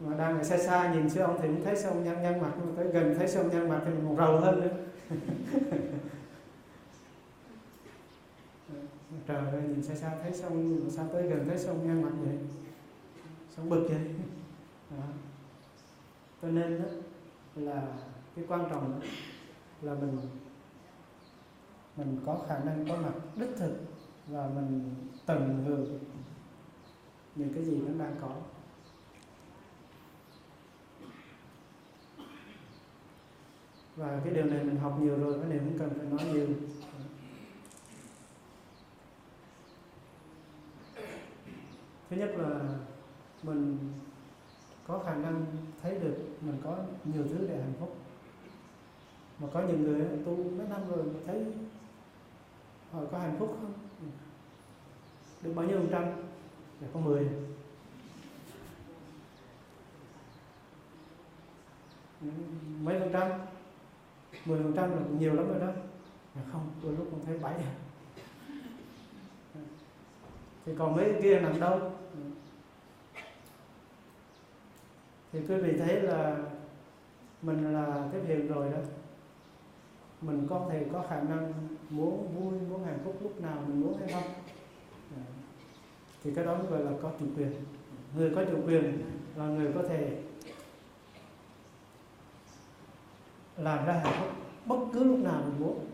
mà đang ở xa xa nhìn sư ông thì cũng thấy sư ông nhăn nhăn mặt nhưng tới gần thấy sư ông nhăn mặt thì mình còn rầu hơn nữa. Trời ơi nhìn xa xa thấy nhìn xa tới gần thấy sông ngang mặt vậy? Sông bực vậy? Đó cho nên đó, là cái quan trọng đó, là mình mình có khả năng có mặt đích thực và mình tận hưởng những cái gì nó đang có. Và cái điều này mình học nhiều rồi cái này cũng cần phải nói nhiều. Thứ nhất là mình có khả năng thấy được mình có nhiều thứ để hạnh phúc. Mà có những người tu mấy năm rồi mà thấy họ có hạnh phúc không? Được bao nhiêu phần trăm? Để có 10 mấy phần trăm? 10 phần trăm là nhiều lắm rồi đó. Mà không tôi lúc còn thấy bảy. Thì còn mấy kia nằm đâu? Thì quý vị thấy là mình là cái hiền rồi đó. Mình có thể có khả năng muốn vui muốn hạnh phúc lúc nào mình muốn hay không. Dạ. Thì cái đó gọi là có chủ quyền. Người có chủ quyền là người có thể làm ra hạnh phúc bất cứ lúc nào mình muốn.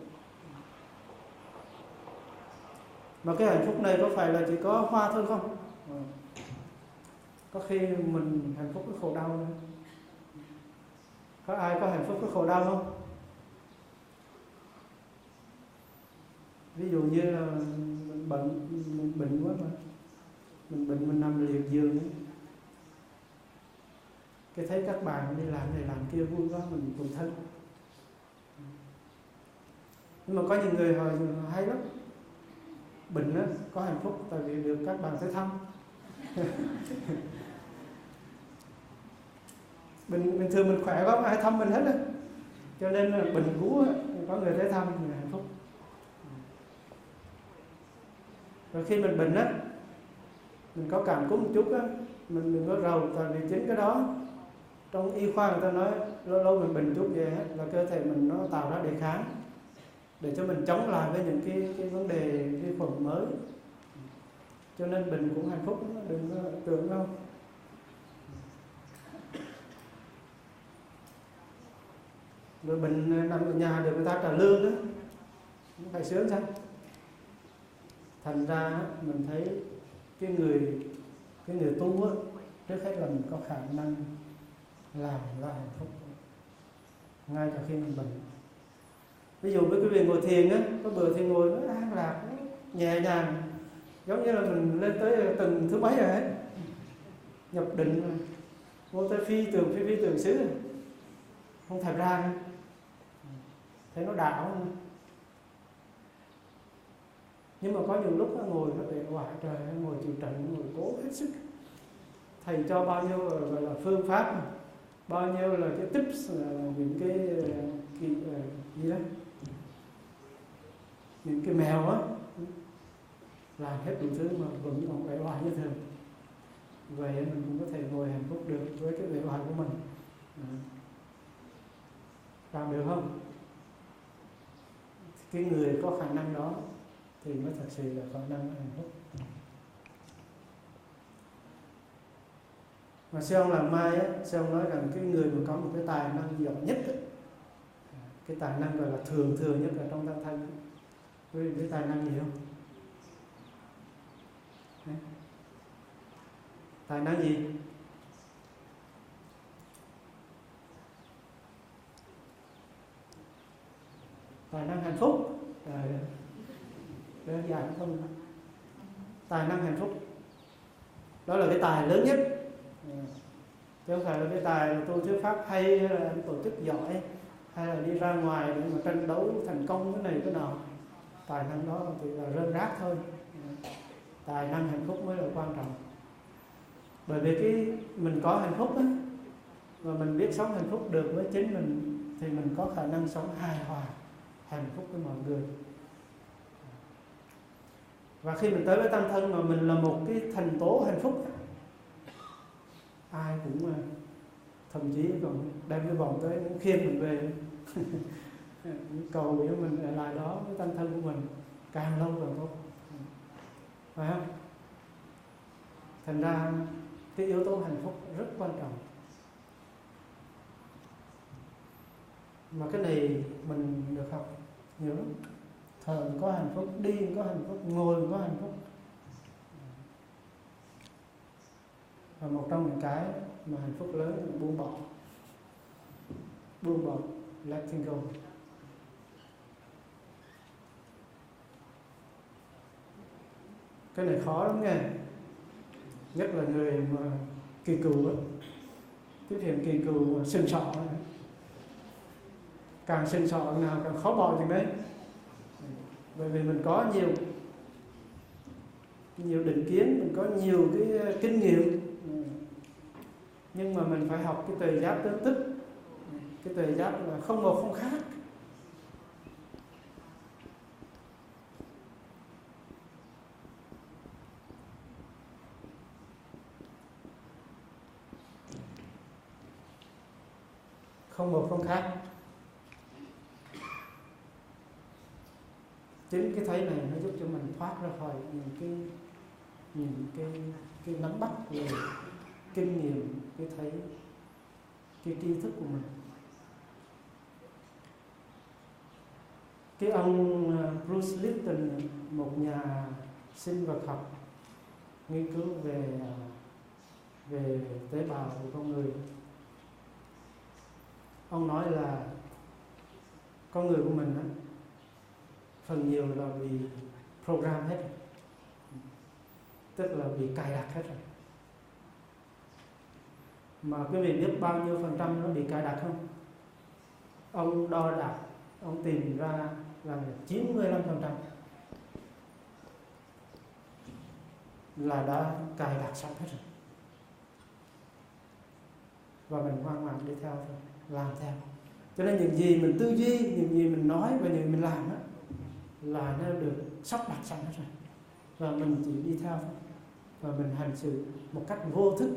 Mà cái hạnh phúc này có phải là chỉ có hoa thôi không? Dạ có khi mình hạnh phúc với khổ đau nữa. Có ai có hạnh phúc với khổ đau không? Ví dụ như là mình bệnh mình bệnh quá mà. Mình bệnh mình nằm liệt giường ấy. cái thấy các bạn đi làm này làm kia vui quá mình cũng thân. Nhưng mà có những người họ hay lắm. Bệnh đó, có hạnh phúc tại vì được các bạn tới thăm. bình bình thường mình khỏe có ai thăm mình hết á cho nên là bình cũ có người tới thăm mình hạnh phúc. Rồi khi mình bệnh á mình có cảm cúm một chút á mình đừng có rầu tại vì chính cái đó trong y khoa người ta nói lâu lâu mình bình chút về là cơ thể mình nó tạo ra đề kháng để cho mình chống lại với những cái, cái vấn đề vi khuẩn mới. Cho nên bình cũng hạnh phúc đừng có tưởng đâu. Người bệnh nằm ở nhà được người ta trả lương đó. Nó phải sướng sao? Thành ra mình thấy cái người cái người tu á, trước hết là mình có khả năng làm ra hạnh phúc ngay cả khi mình bệnh. Ví dụ với cái việc ngồi thiền á, có bữa thì ngồi nó an lạc nhẹ nhàng, giống như là mình lên tới tầng thứ mấy rồi ấy. Nhập định vô tới phi tường, phi phi tường xứ không thật ra thấy nó đảo nhưng mà có nhiều lúc nó ngồi nó bị hoài trời ngồi chịu trận, ngồi cố hết sức. Thầy cho bao nhiêu gọi là, phương pháp bao nhiêu là cái tips những cái ờ, cái ờ, gì đó. Những cái mèo á, làm hết đủ thứ mà vẫn còn vẻ hoài như thường. Vậy mình cũng có thể ngồi hạnh phúc được với cái vẻ hoài của mình. Ờ. Làm được không? Cái người có khả năng đó thì mới thật sự là khả năng hạnh phúc. Mà sư ông làm mai á sư ông nói rằng cái người mà có một cái tài năng giỏi nhất ấy, cái tài năng gọi là thường thường nhất ở trong tam thanh quý vị biết tài năng gì không? Đấy. tài năng gì? Tài năng hạnh phúc. À, đơn giản không tài năng hạnh phúc. Đó là cái tài lớn nhất. Ừ. Chứ không phải là cái tài là tu thuyết pháp hay hay là tổ chức giỏi hay là đi ra ngoài để mà tranh đấu thành công cái này cái nào tài năng đó thì là rơm rác thôi. Ừ. Tài năng hạnh phúc mới là quan trọng. Bởi vì cái mình có hạnh phúc á và mình biết sống hạnh phúc được với chính mình thì mình có khả năng sống hài hòa hạnh phúc với mọi người. Và khi mình tới với tăng thân mà mình là một cái thành tố hạnh phúc, ai cũng à, thậm chí còn đem cái vòng tới khiêng mình về. Cầu cho mình ở lại đó với tăng thân của mình càng lâu càng tốt. Phải không? Thành ra cái yếu tố hạnh phúc rất quan trọng. Mà cái này mình được học nhiều lắm thờ có hạnh phúc, đi có hạnh phúc, ngồi có hạnh phúc. Và một trong những cái mà hạnh phúc lớn là buông bỏ. Buông bỏ letting go. Cái này khó lắm nghe. Nhất là người mà kỳ cựu á. Cái thiền kỳ cựu sinh sọ càng sinh sọ nào càng khó bỏ chừng đấy. Bởi vì mình có nhiều nhiều định kiến, mình có nhiều cái ờ, kinh nghiệm. Nhưng mà mình phải học cái tề giáp tương tức. Cái tề giáp là không một không khác. Không một không khác. Chính cái thấy này nó giúp cho mình thoát ra khỏi những cái những cái cái nắm bắt về kinh nghiệm cái thấy cái tri thức của mình. Cái ông ờ, Bruce Lipton một nhà sinh vật học nghiên cứu về ờ, về tế bào của con người. Ông nói là con người của mình đó, phần nhiều là bị program hết tức là bị cài đặt hết rồi. Mà quý vị biết bao nhiêu phần trăm nó bị cài đặt không? Ông đo đạc ông tìm ra là 95 phần trăm là đã cài đặt sẵn hết rồi. Và mình ngoan ngoãn đi theo thôi làm theo. Cho nên những gì mình tư duy những gì mình nói và những gì mình làm đó, là nó được sắp đặt sẵn hết rồi. Và mình chỉ đi theo và mình hành xử một cách vô thức.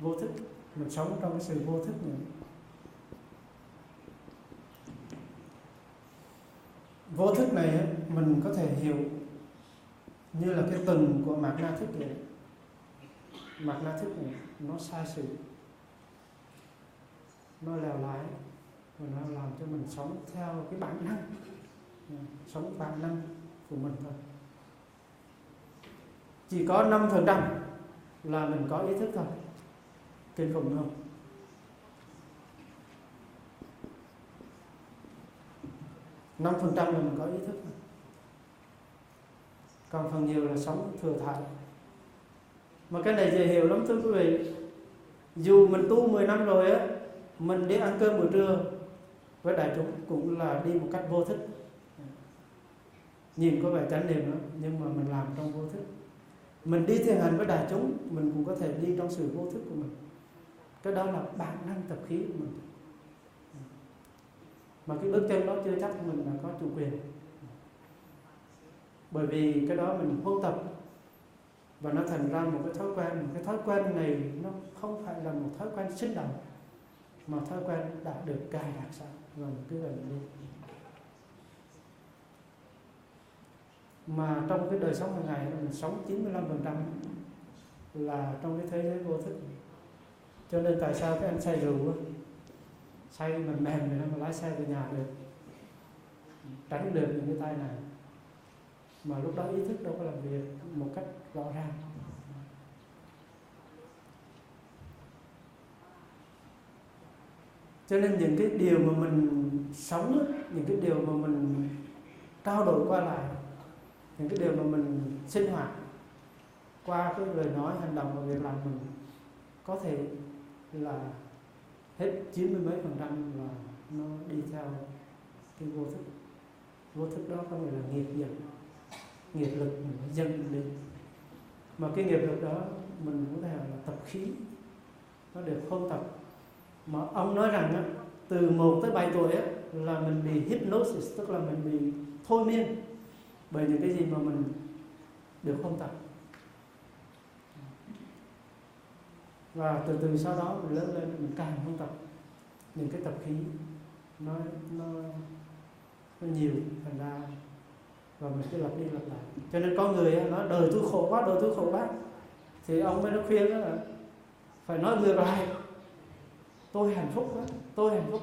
Vô thức. Mình sống trong cái sự vô thức này. Vô thức này mình có thể hiểu như là cái từng của mạc na thức này. Mạc na thức này, nó sai sự. Nó lèo lái và nó làm cho mình sống theo cái bản năng. Sống bản năng của mình thôi. Chỉ có 5% là mình có ý thức thôi. Kinh khủng không? Năm phần trăm là mình có ý thức thôi. còn phần nhiều là sống thừa thải. Mà cái này dễ hiểu lắm thưa quý vị. Dù mình tu 10 năm rồi á, mình đi ăn cơm buổi trưa với đại chúng cũng là đi một cách vô thức. Nhìn có vẻ chánh niệm lắm, nhưng mà mình làm trong vô thức. Mình đi thiền hành với đại chúng, mình cũng có thể đi trong sự vô thức của mình. Cái đó là bản năng tập khí của mình. Mà cái bước chân đó chưa chắc mình là có chủ quyền. Bởi vì cái đó mình vô tập, và nó thành ra một cái thói quen. Một cái thói quen này nó không phải là một thói quen sinh động, mà thói quen đã được cài đặt sẵn và cứ vậy đi. Mà trong cái đời sống hàng ngày, mình sống 95% là trong cái thế giới vô thức. Cho nên tại sao các anh say rượu say mà mềm rồi nó mà lái xe về nhà được, tránh được những cái tai nạn. Mà lúc đó ý thức đâu có làm việc một cách rõ ràng. Cho nên những cái điều mà mình sống những cái điều mà mình trao đổi qua lại, những cái điều mà mình sinh hoạt qua cái lời nói, hành động và việc làm mình có thể là hết chín mươi mấy phần trăm là nó đi theo cái vô thức. Vô thức đó có nghĩa là nghiệp dần, nghiệp lực mình nó dâng lên. Mà cái nghiệp lực đó mình có thể là tập khí, nó được không tập mà ông nói rằng á, từ 1 tới 7 tuổi á, là mình bị hypnosis tức là mình bị thôi miên bởi những cái gì mà mình được không tập. Và từ từ sau đó mình lớn lên mình càng không tập. Những cái tập khí nó nó nó nhiều thành ra và mình cứ lặp đi lặp lại. Cho nên có người nói đời tôi khổ quá đời tôi khổ quá thì ông mới nó khuyên đó là phải nói ngược lại tôi hạnh phúc đó tôi hạnh phúc.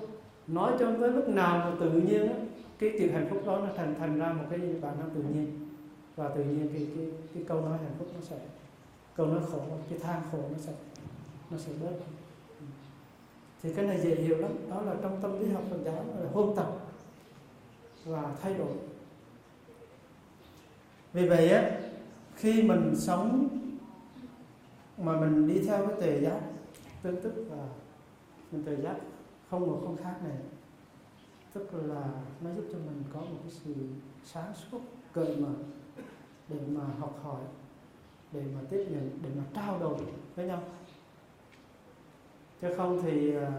Nói cho tới lúc nào mà tự nhiên đó, cái chuyện hạnh phúc đó nó thành thành ra một cái bản năng tự nhiên. Và tự nhiên cái cái cái câu nói hạnh phúc nó sẽ câu nói khổ cái than khổ nó sẽ nó sẽ bớt. Thì cái này dễ hiểu lắm. Đó là trong tâm lý học Phật giáo là hôn tập và thay đổi. Vì vậy á khi mình sống mà mình đi theo cái tề giác tương tức và mình tự giác, không một không khác này. Tức là nó giúp cho mình có một cái sự sáng suốt, cởi mở để mà học hỏi, để mà tiếp nhận, để mà trao đổi với nhau. Chứ không thì à,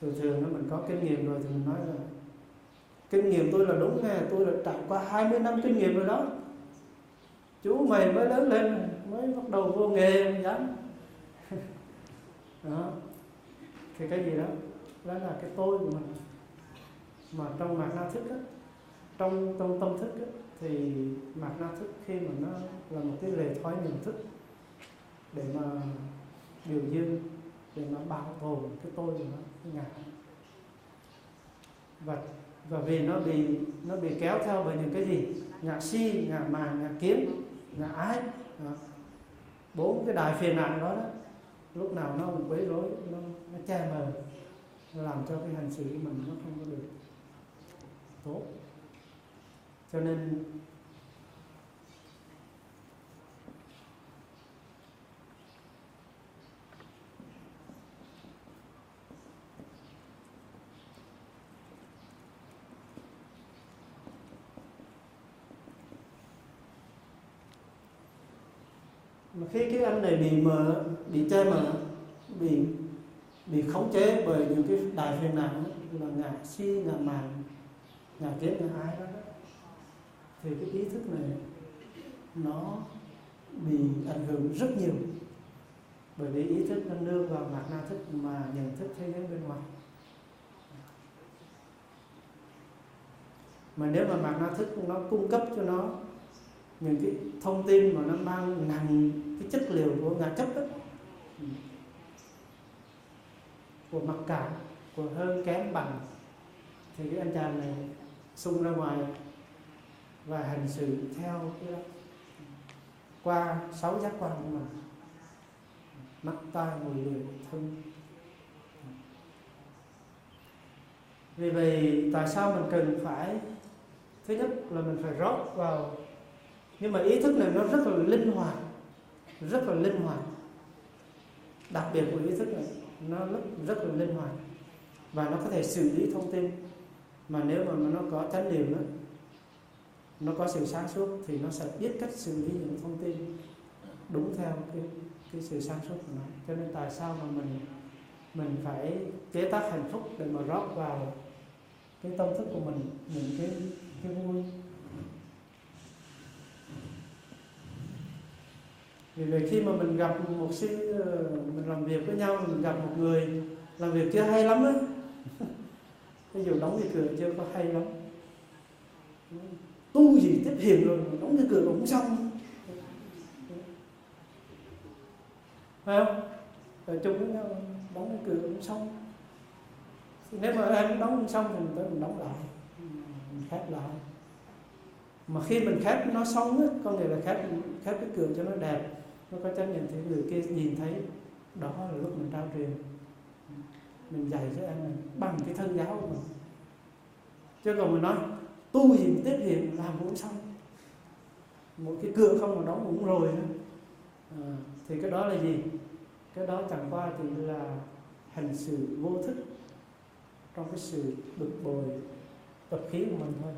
thường thường nó mình có kinh nghiệm rồi thì mình nói là, kinh nghiệm tôi là đúng nghe tôi đã trải qua 20 năm kinh nghiệm rồi đó. Chú mày mới lớn lên, mới bắt đầu vô nghề dám. Đó thì cái gì đó đó là cái tôi của mình. Mà trong mạt na thức á trong trong tâm thức á, thì mạt na thức khi mà nó là một cái lề thói nhận thức để mà điều dương để mà bảo tồn cái tôi của nó cái ngã. Và và vì nó bị nó bị kéo theo bởi những cái gì? Ngã si ngã màng ngã kiếm ngã ái đó. bốn cái đại phiền não đó, đó lúc nào nó cũng quấy rối nó, nó che mờ nó làm cho cái hành xử của mình nó không có được tốt. Cho nên mà khi cái anh này bị mờ bị che mờ bị bị khống chế bởi những cái đại phiền não là ngã si ngã màng ngã kiến ngã ái đó, thì cái ý thức này nó bị ảnh hưởng rất nhiều. Bởi vì ý thức nó nương vào mặt na thức mà nhận thức thế giới bên ngoài. Mà nếu mà mặt na thức nó cung cấp cho nó những cái thông tin mà nó mang nặng cái chất liệu của ngã chấp đó của mặc cảm của hơn kém bằng. Thì cái anh chàng này xung ra ngoài và hành xử theo cái đó. Qua sáu giác quan của mình. Mắt, tai, mùi lưỡi thân. Vì vậy, tại sao mình cần phải, thứ nhất là mình phải rót vào. Nhưng mà ý thức này nó rất là linh hoạt, rất là linh hoạt đặc biệt của ý thức này nó rất, rất là linh hoạt. Và nó có thể xử lý thông tin. Mà nếu mà nó có chánh niệm đó nó có sự sáng suốt thì nó sẽ biết cách xử lý những thông tin đúng theo cái cái sự sáng suốt của nó. Cho nên tại sao mà mình mình phải chế tác hạnh phúc để mà rót vào cái tâm thức của mình những cái cái vui? Vì vậy khi mà mình gặp một sư ờ, mình làm việc với nhau, mình gặp một người, làm việc chưa hay lắm á ví dụ đóng cái cửa chưa có hay lắm. Tu gì tiếp hiền rồi, đóng cái cửa cũng xong. Phải không? Ở chung với nhau, đóng cái cửa cũng xong. Nếu mà em đóng xong thì mình tới mình đóng lại, mình khép lại. Mà khi mình khép nó xong á con người là khép khép cái cửa cho nó đẹp nó có chấp nhận thì người kia nhìn thấy đó là lúc mình trao truyền. Mình dạy cho em mình bằng cái thân giáo của mình. Chứ còn mình nói tu gì mà tiết hiện làm cũng xong. Một cái cửa không mà đóng cũng rồi à, thì cái đó là gì? Cái đó chẳng qua thì là hành xử vô thức trong cái sự bực bội tập khí của mình thôi.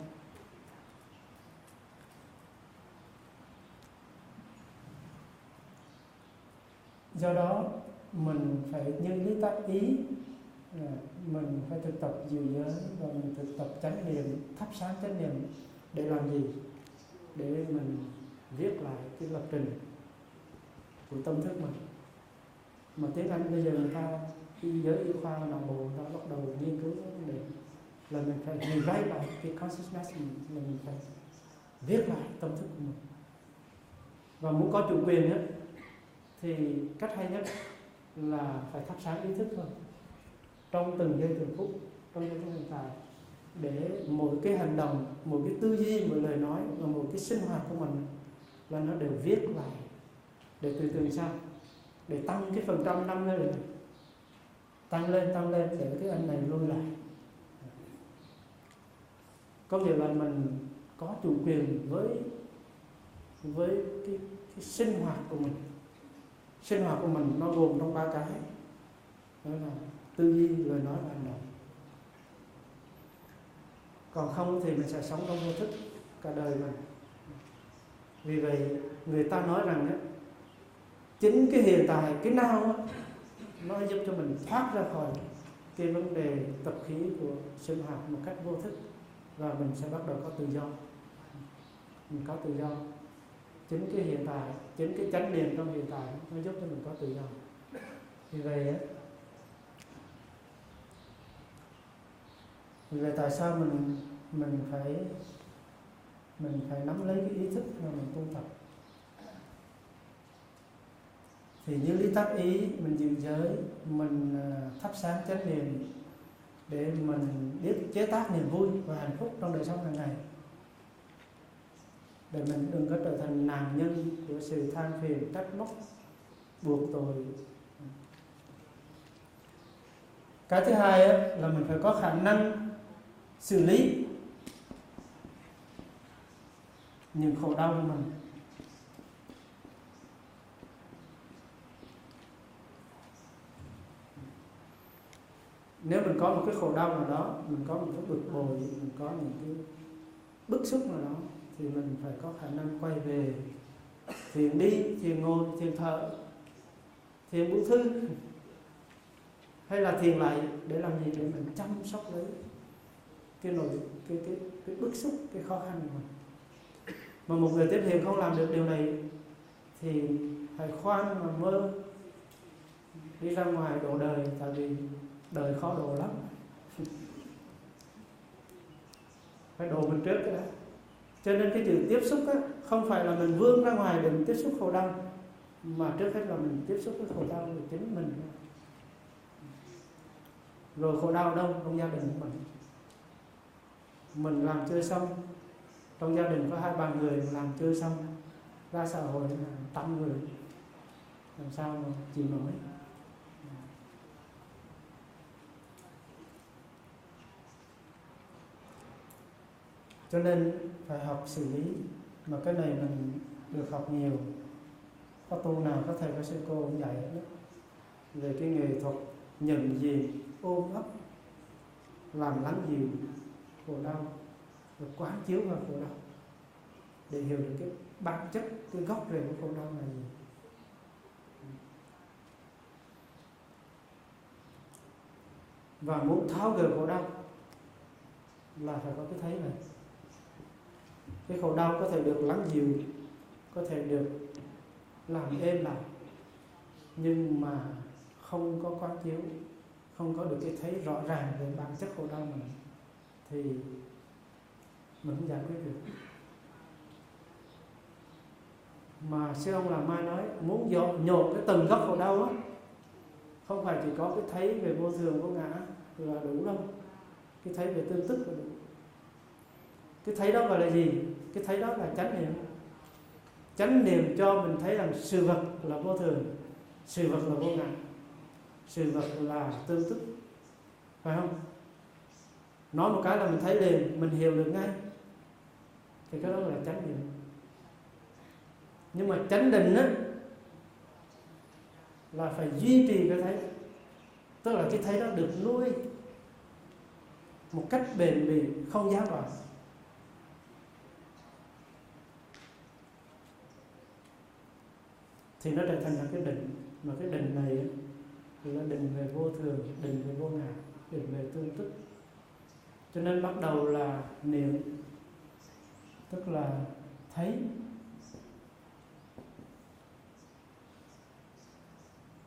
Do đó, mình phải như lý tác ý à, mình phải thực tập dự giới và mình thực tập chánh niệm, thắp sáng chánh niệm để làm gì để mình viết lại cái lập trình của tâm thức mình mà tiếng Anh bây giờ người ta y giới y khoa não bộ người ta bắt đầu nghiên cứu vấn đề là mình phải rewrite lại cái consciousness mình là mình phải viết lại tâm thức của mình và muốn có chủ quyền ấy thì cách hay nhất là phải thắp sáng ý thức thôi. Trong từng giây từng phút trong giây phút hiện tại để mỗi cái hành động mỗi cái tư duy mỗi lời nói và mỗi cái sinh hoạt của mình là nó đều viết lại để từ từ sao? Để tăng cái phần trăm năm lên tăng lên tăng lên để cái anh này lui lại. Có nghĩa là mình có chủ quyền với với cái, cái sinh hoạt của mình sinh hoạt của mình nó gồm trong ba cái. Đó là tư duy lời nói và hành động. Còn không thì mình sẽ sống trong vô thức cả đời mình. Vì vậy người ta nói rằng á, chính cái hiện tại cái nào á, nó giúp cho mình thoát ra khỏi cái vấn đề tập khí của sinh hoạt một cách vô thức và mình sẽ bắt đầu có tự do. Mình có tự do chính cái hiện tại, chính cái chánh niệm trong hiện tại nó giúp cho mình có tự do. Vì vậy á, vì vậy tại sao mình mình phải mình phải nắm lấy cái ý thức mà mình tu tập? Thì như lý tác ý, mình giữ giới, mình à, thắp sáng chánh niệm để mình biết chế tác niềm vui và hạnh phúc trong đời sống hàng ngày để mình đừng có trở thành nạn nhân của sự than phiền trách móc, buộc tội. Cái thứ hai là mình phải có khả năng xử lý những khổ đau của mình. Nếu mình có một cái khổ đau nào đó, mình có một cái bực bội, mình có những cái bức xúc nào đó thì mình phải có khả năng quay về thiền đi, thiền ngồi, thiền thở, thiền bút thư. Hay là thiền lại để làm gì? Để mình chăm sóc lấy cái nỗi cái cái cái bức xúc, cái khó khăn của mình. Mà một người tiếp thiền không làm được điều này thì phải khoan mà mơ. Đi ra ngoài độ đời, tại vì đời khó độ lắm. Phải độ mình trước cái đó cho nên cái từ tiếp xúc á, không phải là mình vươn ra ngoài để mình tiếp xúc khổ đau mà trước hết là mình tiếp xúc với khổ đau của chính mình. Rồi khổ đau đâu? Trong gia đình của mình. Mình làm chưa xong. Trong gia đình có hai ba người làm chưa xong. Ra xã hội là trăm người. Làm sao mà chịu nổi? Cho nên phải học xử lý, mà cái này mình được học nhiều. Có tu nào có thầy có sư cô cũng dạy đó. về cái nghệ thuật nhận diện ôm ấp, làm lắng dịu khổ đau, và quán chiếu vào khổ đau. Để hiểu được cái bản chất, cái gốc rễ của khổ đau là gì và muốn tháo gỡ khổ đau là phải có cái thấy này cái khổ đau có thể được lắng dịu, có thể được làm êm lại, nhưng mà không có quán chiếu không có được cái thấy rõ ràng về bản chất khổ đau mình thì mình không giải quyết được. Mà sư ông là mai nói, muốn dọn nhột cái từng gốc khổ đau á, không phải chỉ có cái thấy về vô thường, vô ngã là đủ đâu. Cái thấy về tương tức là đủ. Cái thấy đó gọi là gì? Cái thấy đó là chánh niệm. Chánh niệm cho mình thấy rằng sự vật là vô thường, sự vật là vô ngã, sự vật là tương tức. Phải không? Nói một cái là mình thấy liền, mình hiểu được ngay. Thì cái đó là chánh niệm. Nhưng mà chánh định á, là phải duy trì cái thấy. Tức là cái thấy đó được nuôi một cách bền bỉ, không gián đoạn. Thì nó trở thành là cái định mà cái định này là định về vô thường định về vô ngã định về tương tức. Cho nên bắt đầu là niệm, tức là thấy.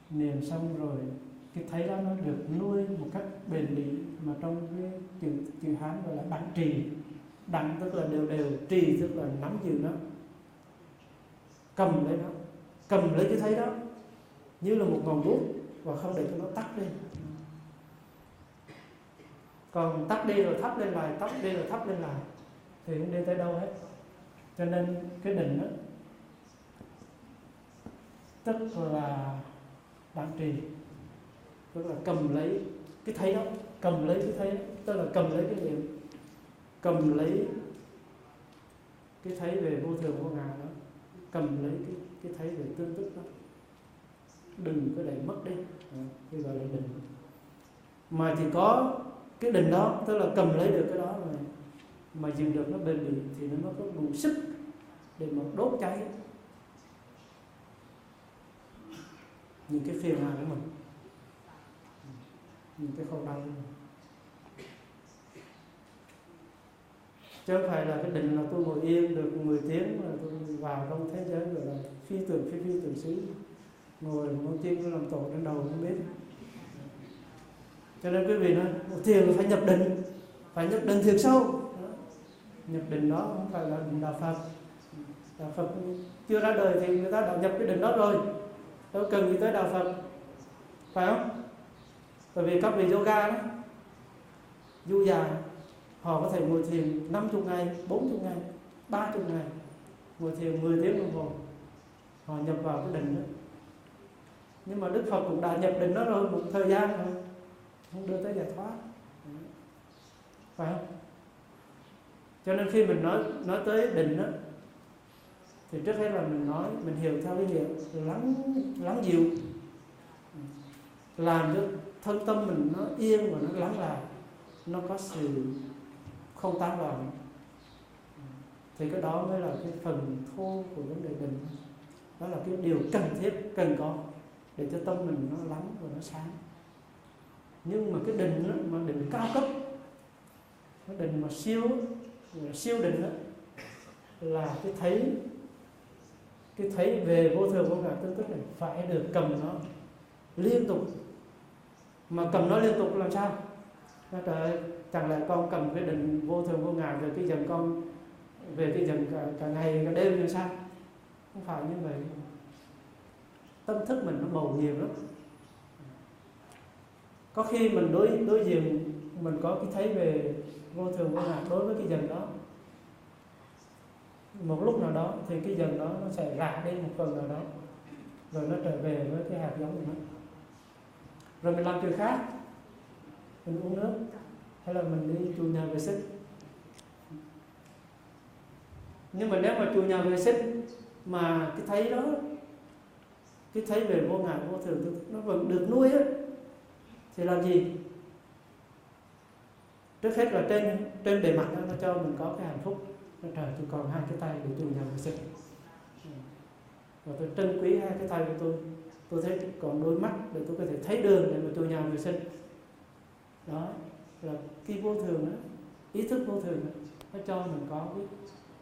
Niệm xong rồi, cái thấy đó nó được nuôi một cách bền bỉ, mà trong cái chữ chữ hán gọi là bản trì. Đặng tức là đều đều, trì tức là nắm giữ nó, cầm lấy nó cầm lấy cái thấy đó như là một ngọn đuốc và không để cho nó tắt đi còn tắt đi rồi thắp lên lại tắt đi rồi thắp lên lại thì không đi tới đâu hết. Cho nên cái định đó tức là bản trì tức là cầm lấy cái thấy đó cầm lấy cái thấy đó, tức là cầm lấy cái niệm cầm lấy cái thấy về vô thường vô ngã đó cầm lấy cái cái thấy về tương tức đó đừng có để mất đi. Cái gọi là định mà chỉ có cái định đó, tức là cầm lấy được cái đó rồi mà giữ được nó bền bỉ thì nó mới có đủ sức để mà đốt cháy những cái phiền hà của mình. Những cái khổ đau của mình. Chứ không phải là cái định là tôi ngồi yên được 10 tiếng là tôi vào trong thế giới rồi là phi tưởng, phi phi tưởng xứ ngồi một tiên làm tổ trên đầu không biết. Cho nên quý vị nói thiền phải nhập định, phải nhập định thiệt sâu. Nhập định đó không phải là định đạo phật. Đạo phật chưa ra đời thì người ta đã nhập cái định đó rồi. Đâu cần gì tới đạo phật. Phải không? Bởi vì các vị yoga đó, du già, họ có thể ngồi thiền 50 ngày 40 ngày 30 ngày. Ngồi thiền 10 tiếng đồng hồ họ nhập vào cái định đó. Nhưng mà đức phật cũng đã nhập định đó rồi, một thời gian rồi. Không đưa tới giải thoát. Phải không? Cho nên khi mình nói nói tới định đó, thì trước hết là mình nói, mình hiểu theo cái nghĩa lắng lắng dịu. Làm cho thân tâm mình nó yên và nó lắng lại, nó có sự không tan loạn. Thì cái đó mới là cái phần thô của vấn đề định đó là cái điều cần thiết cần có để cho tâm mình nó lắng và nó sáng. Nhưng mà cái định đó, mà định cao cấp cái định mà siêu siêu định đó, là cái thấy cái thấy về vô thường vô ngã tương tức là phải được cầm nó liên tục. Mà cầm nó liên tục làm sao? Nó trời chẳng lẽ con cầm cái định vô thường vô ngã rồi cái dần con về cái dần cả, cả ngày cả đêm như sao? Không phải như vậy. Tâm thức mình nó màu nhiều lắm. Có khi mình đối đối diện, mình có cái thấy về vô thường, vô ngã đối với cái dần đó. Một lúc nào đó thì cái dần đó nó sẽ rạc đi một phần nào đó, rồi nó trở về với cái hạt giống của nó rồi mình làm chuyện khác. Mình uống nước, hay là mình đi chùa nhà vệ sinh. Nhưng mà nếu mà chùa nhà vệ sinh mà cái thấy đó cái thấy về vô ngã vô thường nó vẫn được nuôi á. Thì làm gì? Trước hết là trên trên bề mặt nó cho mình có cái hạnh phúc. Nó trời tôi còn hai cái tay để tôi nhận vệ sinh và tôi trân quý hai cái tay của tôi. Tôi thấy còn đôi mắt để tôi có thể thấy đường để mà tôi nhà vệ sinh. Đó là cái vô thường đó ý thức vô thường đó, nó cho mình có cái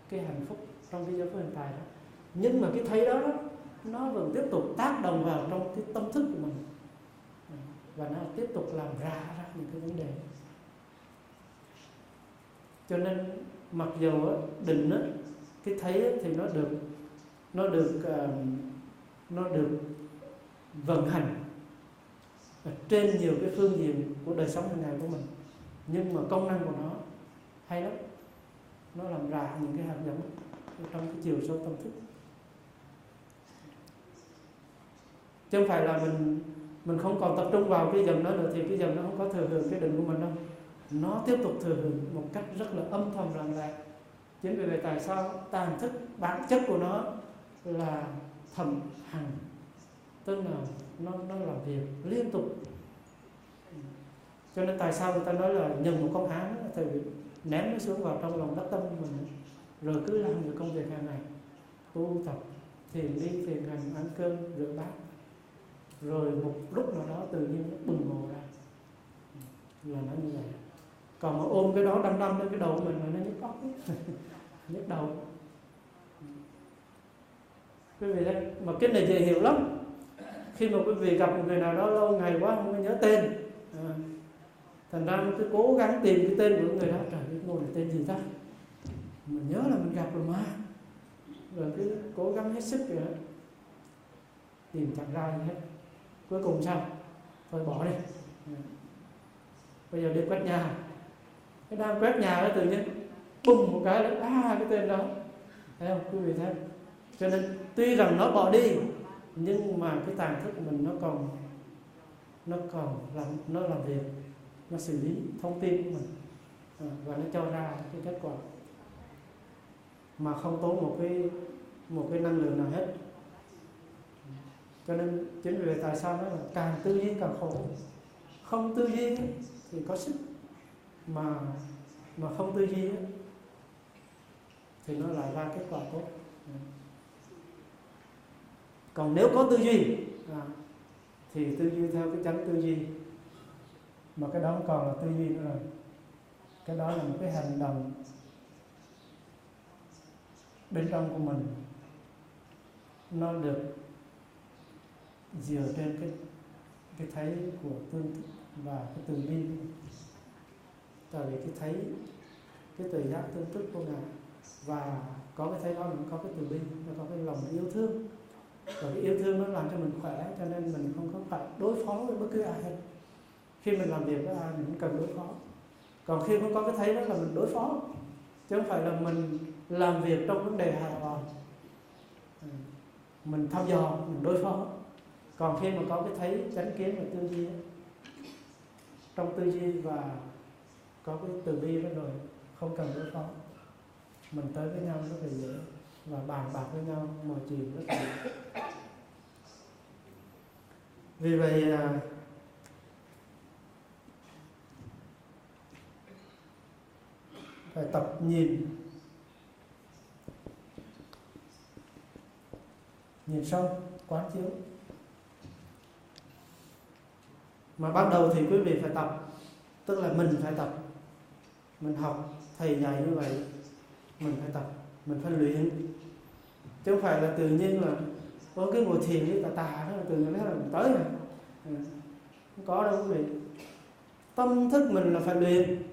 cái hạnh phúc trong cái giới của hiện tại đó nhưng mà cái thấy đó, đó nó vẫn tiếp tục tác động vào trong cái tâm thức của mình. Và nó tiếp tục làm ra ra những cái vấn đề. Cho nên mặc dù định đó, cái thấy thì nó được nó được uh, nó được vận hành trên nhiều cái phương diện của đời sống hàng ngày của mình. Nhưng mà công năng của nó hay lắm. Nó làm ra những cái hạt giống trong cái chiều sâu tâm thức. Chứ không phải là mình mình không còn tập trung vào cái dần đó nữa, thì cái dần nó không có thừa hưởng cái định của mình đâu. Nó tiếp tục thừa hưởng một cách rất là âm thầm lặng lẽ chính vì vậy tại sao tàn thức bản chất của nó là thầm hằng? Tức là nó nó làm việc liên tục. Cho nên tại sao người ta nói là nhận một công án thì ném nó xuống vào trong lòng đất tâm của mình. Rồi cứ làm những công việc hàng ngày, tu tập, thiền đi, thiền hành, ăn cơm, rửa bát rồi một lúc nào đó tự nhiên nó bừng nổ ra. Là nó như vậy. Còn mà ôm cái đó đâm đâm lên cái đầu của mình là nó nhức óc. Nhức đầu. Quý vị đấy, mà cái này dễ hiểu lắm. Khi mà quý vị gặp một người nào đó lâu ngày quá không có nhớ tên à, thành ra cứ cố gắng tìm cái tên của người đó. Trời biết ngồi là tên gì ta? Mình nhớ là mình gặp rồi mà. Rồi cứ cố gắng hết sức rồi tìm chẳng ra gì hết cuối cùng sao? Thôi bỏ đi. Ừ. Bây giờ đi quét nhà. Cái đang quét nhà đó tự nhiên bùng một cái là à cái tên đó. Thấy không? Quý vị thấy cho nên tuy rằng nó bỏ đi, nhưng mà cái tàn thức của mình nó còn nó còn làm, nó làm việc, nó xử lý thông tin của mình. À, và nó cho ra cái kết quả. Mà không tốn một cái một cái năng lượng nào hết cho nên chính vì vậy tại sao nói là càng tư duy càng khổ. Không tư duy thì có sức. Mà mà không tư duy thì nó lại ra kết quả tốt. Còn nếu có tư duy à, thì tư duy theo cái chánh tư duy. Mà cái đó còn là tư duy nữa rồi. Cái đó là một cái hành động bên trong của mình. Nó được dựa trên cái cái thấy của tương thức và cái từ bi tại vì cái thấy, cái tự giác tương tức của ngài và có cái thấy đó mình có cái từ bi nó có cái lòng yêu thương. Và cái yêu thương nó làm cho mình khỏe, cho nên mình không có phải đối phó với bất cứ ai hết. Khi mình làm việc với ai, mình cũng cần đối phó. Còn khi không có cái thấy đó là mình đối phó. Chứ không phải là mình làm việc trong vấn đề hài hòa. Ừ. Mình thăm dò, mình đối phó còn khi mà có cái thấy chánh kiến và tư duy trong tư duy và có cái từ bi đó rồi, không cần đối phó. Mình tới với nhau rất là dễ và bàn bạc với nhau, mọi chuyện rất là dễ. Vì vậy à, phải tập nhìn. Nhìn sâu, quán chiếu mà ban đầu thì quý vị phải tập. Tức là mình phải tập. Mình học, thầy dạy như vậy, mình phải tập, mình phải luyện. Chứ không phải là tự nhiên là có cái ngồi thiền với tà tà đó là tự nhiên là mình tới rồi. Ừ. không có đâu quý vị. Tâm thức mình là phải luyện.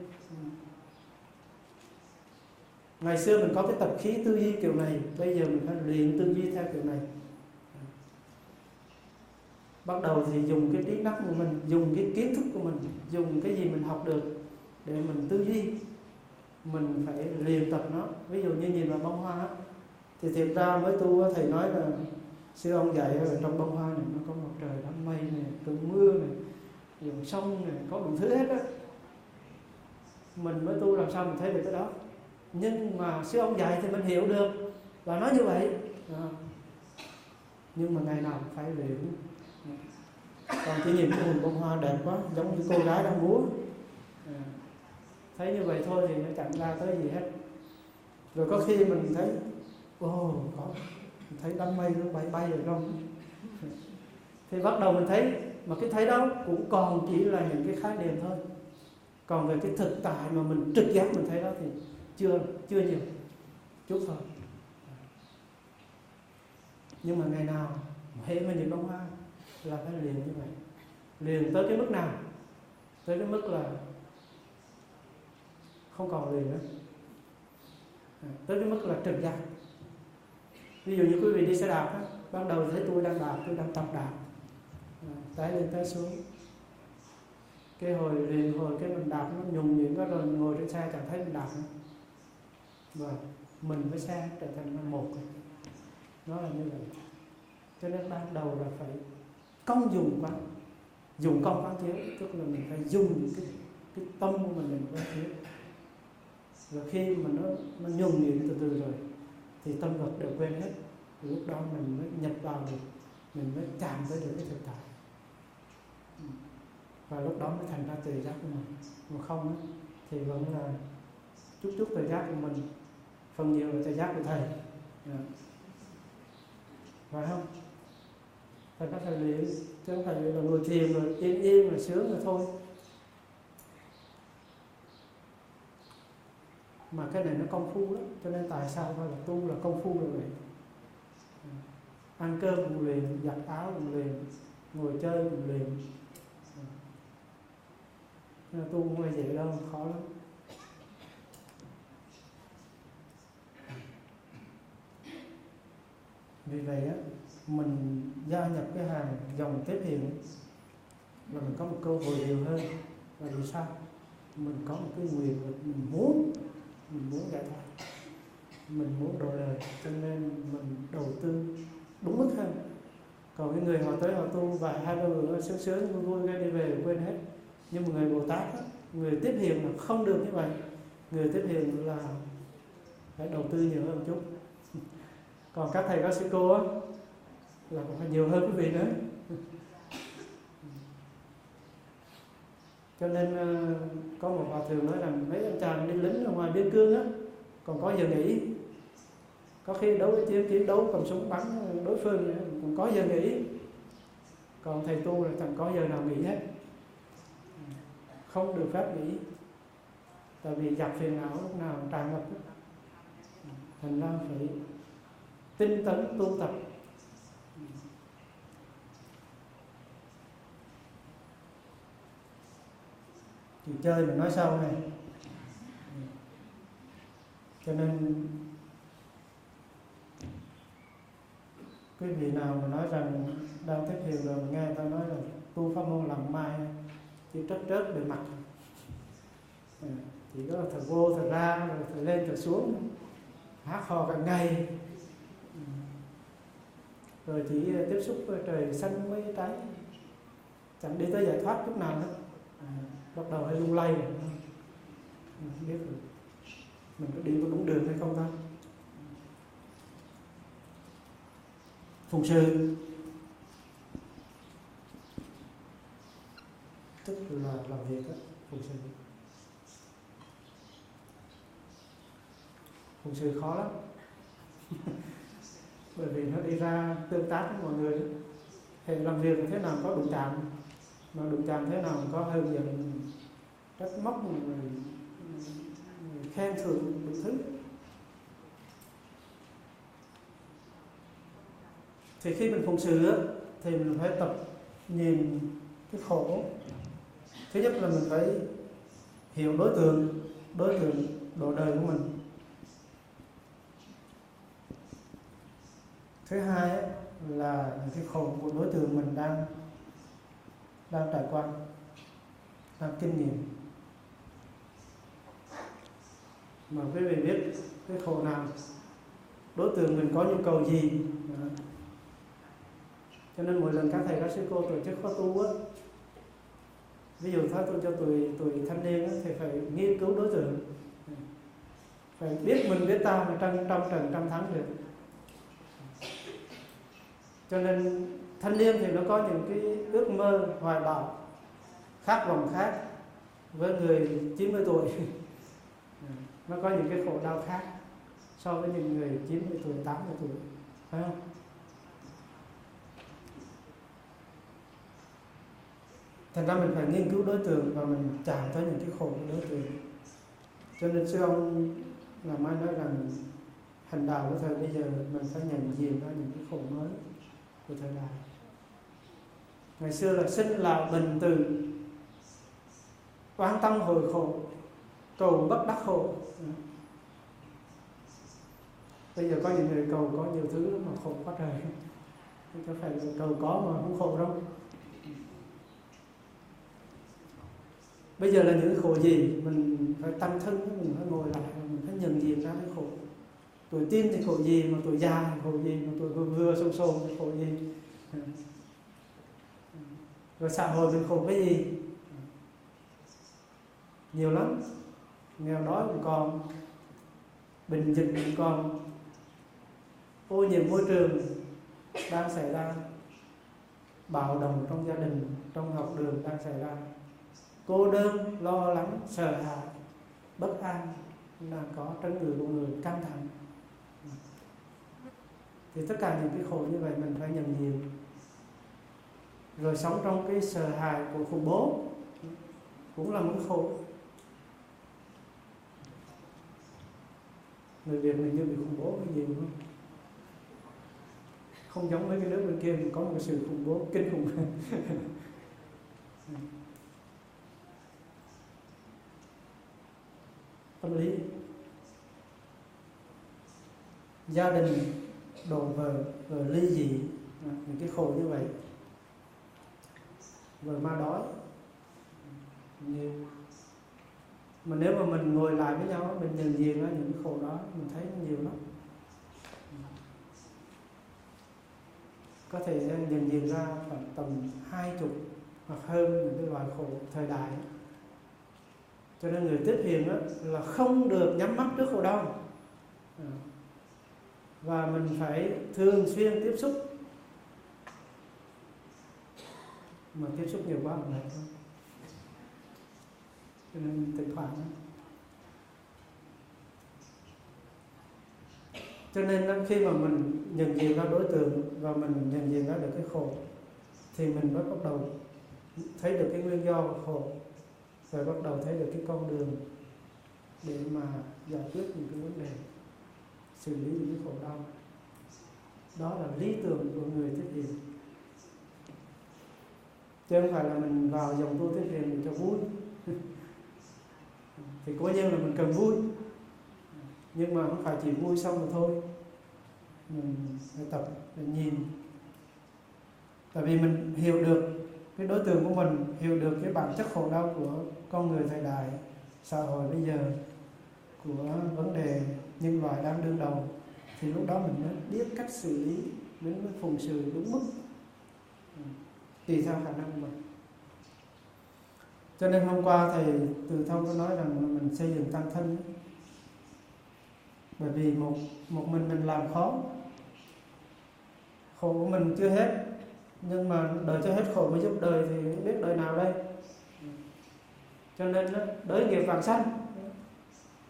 Ngày xưa mình có cái tập khí tư duy kiểu này, bây giờ mình phải luyện tư duy theo kiểu này bắt đầu thì dùng cái trí năng của mình, dùng cái kiến thức của mình, dùng cái gì mình học được để mình tư duy. Mình phải luyện tập nó. Ví dụ như nhìn vào bông hoa thì thiệt ra với tu thầy nói là sư ông dạy ở trong bông hoa này nó có một trời đám mây này, cơn mưa này, dòng sông này, có đủ thứ hết á. Mình mới tu làm sao mình thấy được cái đó. Nhưng mà sư ông dạy thì mình hiểu được, và nói như vậy. À. nhưng mà ngày nào cũng phải luyện còn chỉ nhìn cái hình bông hoa đẹp quá giống như cô gái đang múa. À. thấy như vậy thôi thì nó chẳng ra tới gì hết. Rồi có khi mình thấy ô oh, có thấy đám mây nó bay bay rồi không? Thì bắt đầu mình thấy mà cái thấy đó cũng còn chỉ là những cái khái niệm thôi. Còn về cái thực tại mà mình trực giác mình thấy đó thì chưa chưa nhiều. Chút thôi. Nhưng mà ngày nào hễ mà nhìn bông hoa là phải liền như vậy. Liền tới cái mức nào? Tới cái mức là không còn liền nữa. À, tới cái mức là trực giác. Ví dụ như quý vị đi xe đạp á, ban đầu thấy tôi đang đạp tôi đang tập đạp. À, lên tái xuống. Cái hồi liền hồi cái mình đạp nó nhùng nhuyễn đó rồi ngồi trên xe chẳng thấy mình đạp nữa. Và mình với xe trở thành một. Nó là như vậy. Cho nên ban đầu là phải công dùng quá. Dùng công quán chiếu tức là mình phải dùng cái cái tâm của mình mình quán chiếu rồi khi mà nó nó nhung nhuyễn từ từ rồi, thì tâm vật đều quên hết. Thì lúc đó mình mới nhập vào được. Mình mới chạm tới được cái thực tại. Và lúc đó mới thành ra tự giác của mình. Mà không thì vẫn là chút chút tự giác của mình. Phần nhiều là tự giác của thầy. Yeah. phải không? và các thầy luyện, chứ không phải là ngồi thiền rồi yên yên rồi sướng rồi thôi. Mà cái này nó công phu lắm, cho nên tại sao gọi là tu là công phu rồi. luyện ăn cơm cũng luyện, giặt áo cũng luyện, ngồi chơi cũng luyện. Nên tu không phải dễ đâu, khó lắm. Vì vậy á mình gia nhập cái hàng dòng tiếp hiện là mình có một cơ hội nhiều hơn. Và vì sao? Mình có một cái quyền mình muốn mình muốn giải thoát. Mình muốn đổi đời cho nên mình đầu tư đúng mức hơn. Còn cái người họ tới họ tu vài hai ba bữa sướng sướng vui vui cái đi về quên hết. Nhưng mà người bồ tát người tiếp hiện là không được như vậy. Người tiếp hiện là phải đầu tư nhiều hơn một chút. Còn các thầy các sư cô á, là còn nhiều hơn quý vị nữa. Cho nên ờ, có một hòa thượng nói rằng mấy anh chàng đi lính ở ngoài biên cương á, còn có giờ nghỉ. Có khi đấu chiến chiến đấu cầm súng bắn đối phương còn có giờ nghỉ. Còn thầy tu là chẳng có giờ nào nghỉ hết. Không được phép nghỉ. Tại vì giặc phiền não lúc nào tràn ngập. Thành ra phải tinh tấn tu tập. Chuyện chơi mình nói sau này. Cho nên quý vị nào mà nói rằng đang tiếp hiểu rồi nghe ta nói là tu pháp môn làm mai chỉ trớt trớt bề mặt. À, chỉ có thở vô thở ra rồi thở lên thở xuống. Hát hò cả ngày. Ừ. Rồi chỉ ờ, tiếp xúc với trời xanh mới trái chẳng đi tới giải thoát lúc nào nữa. À, bắt đầu hay lung lay mình không biết rồi mình có đi có đúng đường hay không ta? Phụng sư. Tức là làm việc đó, phụng sư. Phụng sư khó lắm. Bởi vì nó đi ra tương tác với mọi người hệ làm việc thế nào có đụng chạm? Mà đụng chạm thế nào có hơi giận trách móc người, người khen thưởng đủ thứ thì khi mình phụng sự thì mình phải tập nhìn cái khổ. Thứ nhất là mình phải hiểu đối tượng đối tượng độ đời của mình. Thứ hai là những cái khổ của đối tượng mình đang đang trải qua đang kinh nghiệm. Mà quý vị biết cái khổ nào đối tượng mình có nhu cầu gì? Cho nên mỗi lần các thầy các sư cô tổ chức khóa tu á ví dụ khóa tu cho tuổi tuổi thanh niên á, thì phải nghiên cứu đối tượng. Phải biết mình biết ta mà trong trong trần trăm tháng được cho nên thanh niên thì nó có những cái ước mơ hoài bão khác vọng khác với người 90 tuổi. nó có những cái khổ đau khác so với những người 90 tuổi 80 tuổi, phải không? Thành ra mình phải nghiên cứu đối tượng và mình chạm tới những cái khổ của đối tượng. Cho nên sư ông là mai nói rằng hành đạo của thời bây giờ mình phải nhận diện ra những cái khổ mới của thời đại. Ngày xưa là sinh là bình từ quan tâm hồi khổ cầu bất đắc khổ. Bây giờ có những người cầu có nhiều thứ mà khổ quá trời. Chứ có phải cầu có mà không khổ đâu. Bây giờ là những khổ gì? Mình phải tâm thân, mình phải ngồi lại, mình phải nhận diện ra cái khổ. Tuổi tin thì khổ gì mà tuổi già thì khổ gì mà tuổi vừa vừa sông sồn thì khổ gì? Rồi xã hội mình khổ cái gì? Nhiều lắm nghèo đói cũng còn, bệnh dịch cũng còn. Ô nhiễm môi trường đang xảy ra. Bạo động trong gia đình, trong học đường đang xảy ra. Cô đơn, lo lắng, sợ hãi, bất an là có trong người của người căng thẳng. Thì tất cả những cái khổ như vậy mình phải nhận diện. Rồi sống trong cái sợ hãi của khủng bố cũng là một cái khổ. Người Việt mình như bị khủng bố cái gì không? Không giống mấy cái nước bên kia, mình có một cái sự khủng bố kinh khủng. Tâm lý. Gia đình, đồ vợ vợ ly dị à, những cái khổ như vậy. Vợ ma đói. Như mà nếu mà mình ngồi lại với nhau mình nhận diện ra những khổ đó, mình thấy nhiều lắm. Có thể nhận diện ra khoảng tầm hai chục hoặc hơn những cái loại khổ thời đại cho nên người tiếp hiền đó là không được nhắm mắt trước khổ đau. Và mình phải thường xuyên tiếp xúc. Mà tiếp xúc nhiều quá, mình mệt thôi cho nên thỉnh thoảng đó. cho nên khi mà mình nhận diện ra đối tượng và mình nhận diện ra được cái khổ, thì mình mới bắt đầu thấy được cái nguyên do của khổ và bắt đầu thấy được cái con đường để mà giải quyết những cái vấn đề, xử lý những cái khổ đau. Đó là lý tưởng của người thiết hiền. Chứ không phải là mình vào dòng tu thiết hiền cho vui thì cố nhiên là mình cần vui. Nhưng mà không phải chỉ vui xong rồi thôi. Mình phải tập mình nhìn. Tại vì mình hiểu được cái đối tượng của mình, hiểu được cái bản chất khổ đau của con người thời đại, xã hội bây giờ, của vấn đề nhân loại đang đương đầu, thì lúc đó mình mới biết cách xử lý mình mới phụng sự đúng mức. Tùy theo khả năng của mình cho nên hôm qua thầy từ thông có nói rằng mình xây dựng tăng thân bởi vì một một mình mình làm khó. Khổ của mình chưa hết. Nhưng mà đợi cho hết khổ mới giúp đời thì biết đời nào đây. Cho nên đó, đới nghiệp vàng sanh.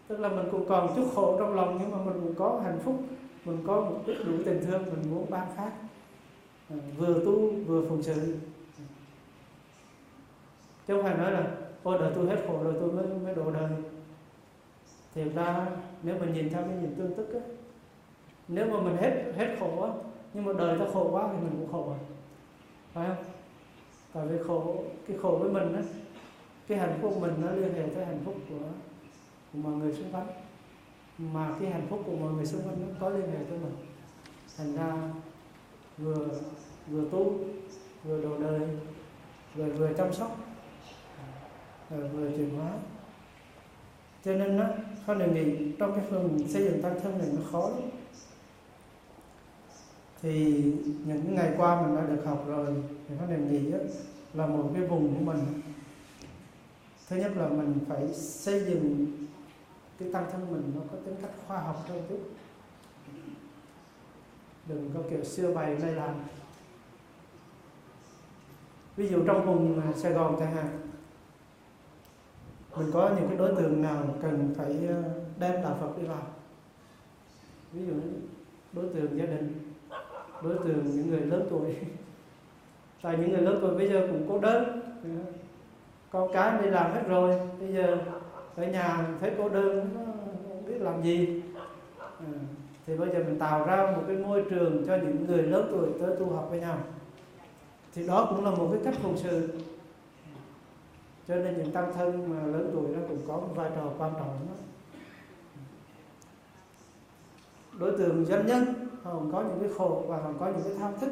Tức là mình cũng còn chút khổ trong lòng nhưng mà mình cũng có hạnh phúc. Mình có một chút đủ tình thương mình muốn ban phát. Vừa tu vừa phụng sự chứ không phải nói là ôi đời tôi hết khổ rồi tôi mới mới độ đời. Thì ra nếu mình nhìn theo cái nhìn tương tức á nếu mà mình hết hết khổ á nhưng mà đời ta khổ quá thì mình cũng khổ rồi phải không? Tại vì khổ cái khổ với mình á cái hạnh phúc mình nó liên hệ tới hạnh phúc của, của mọi người xung quanh. Mà cái hạnh phúc của mọi người xung quanh nó có liên hệ tới mình. Thành ra vừa vừa tu vừa đồ đời vừa vừa chăm sóc Ờ, vừa chuyển hóa. Cho nên nó có đề nghị trong cái phương xây dựng tăng thân này nó khó lắm. Thì những ngày qua mình đã được học rồi, thì có đề nghị là một cái vùng của mình. Thứ nhất là mình phải xây dựng cái tăng thân mình nó có tính cách khoa học hơn chút. Đừng có kiểu xưa bày nay làm. Ví dụ trong vùng Sài Gòn chẳng hạn mình có những cái đối tượng nào cần phải ờ, đem đạo Phật đi vào ví dụ đối tượng gia đình đối tượng những người lớn tuổi. Tại những người lớn tuổi bây giờ cũng cô đơn. Con cái đi làm hết rồi bây giờ ở nhà thấy cô đơn nó không biết làm gì. À, thì bây giờ mình tạo ra một cái môi trường cho những người lớn tuổi tới tu học với nhau. Thì đó cũng là một cái cách phụng sự cho nên những tăng thân mà lớn tuổi nó cũng có một vai trò quan trọng đó. đối tượng dân nhân, họ còn có những cái khổ và còn có những cái tham thức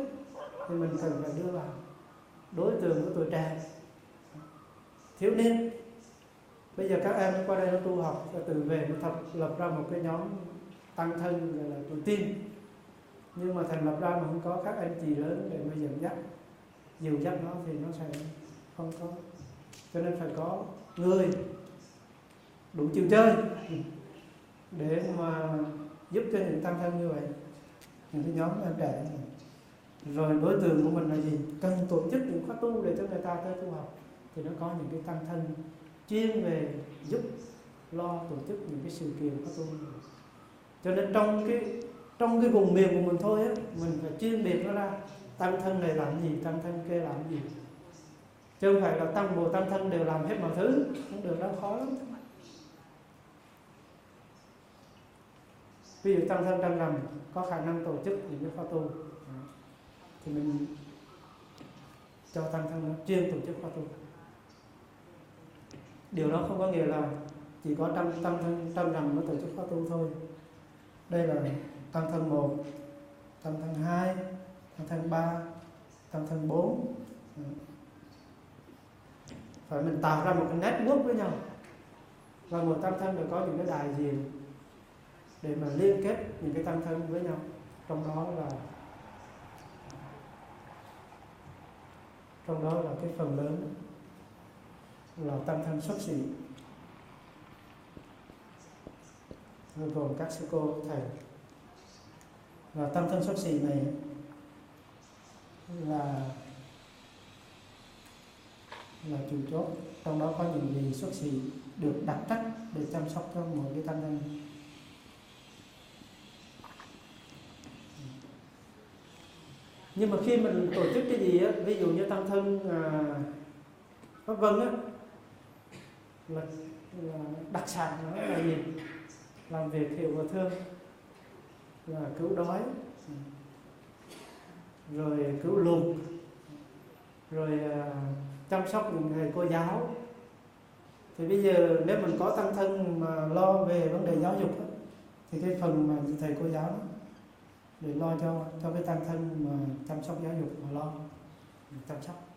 thì mình cần phải đưa vào. Đối tượng của tuổi trẻ, thiếu niên. Bây giờ các em qua đây nó tu học và từ về nó thật, lập ra một cái nhóm tăng thân gọi là tuổi tin nhưng mà thành lập ra mà không có các anh chị lớn để mà dẫn dắt, dìu dắt nó thì nó sẽ không có cho nên phải có người đủ chịu chơi để mà giúp cho những tăng thân như vậy. Những cái nhóm em trẻ rồi đối tượng của mình là gì? Cần tổ chức những khóa tu để cho người ta tới tu học. Thì nó có những cái tăng thân chuyên về giúp lo tổ chức những cái sự kiện khóa tu cho nên trong cái trong cái vùng miền của mình thôi á, mình phải chuyên biệt nó ra. Tăng thân này làm gì, tăng thân kia làm gì chứ không phải là tăng bồ tăng thân đều làm hết mọi thứ không được đâu khó lắm. Ví dụ tăng thân đang nằm, có khả năng tổ chức những cái khóa tu. Thì mình cho tăng thân nó chuyên tổ chức khóa tu. Điều đó không có nghĩa là chỉ có tăng tăng thân tăng nằm mới tổ chức khóa tu thôi. Đây là tăng thân một, tăng thân hai, tăng thân ba, tăng thân bốn phải mình tạo ra một cái network với nhau. Và một tâm thân đều có những cái đại diện để mà liên kết những cái tâm thân với nhau. Trong đó là, trong đó là cái phần lớn là tâm thân xuất sĩ gồm các sư cô, thầy. Và tâm thân xuất sĩ này là là chủ chốt. Trong đó có những vị xuất sĩ được đặt trách để chăm sóc cho mỗi cái tăng thân nhưng mà khi mình tổ chức cái gì á ví dụ như tăng thân à, pháp vân á là, là đặc sản nó là gì? Làm việc hiệu và thương là cứu đói rồi cứu lụt rồi à, chăm sóc những thầy cô giáo. Thì bây giờ nếu mình có tăng thân mà lo về vấn đề giáo dục đó, thì cái phần mà thầy cô giáo đó, để lo cho cho cái tăng thân mà chăm sóc giáo dục mà lo chăm sóc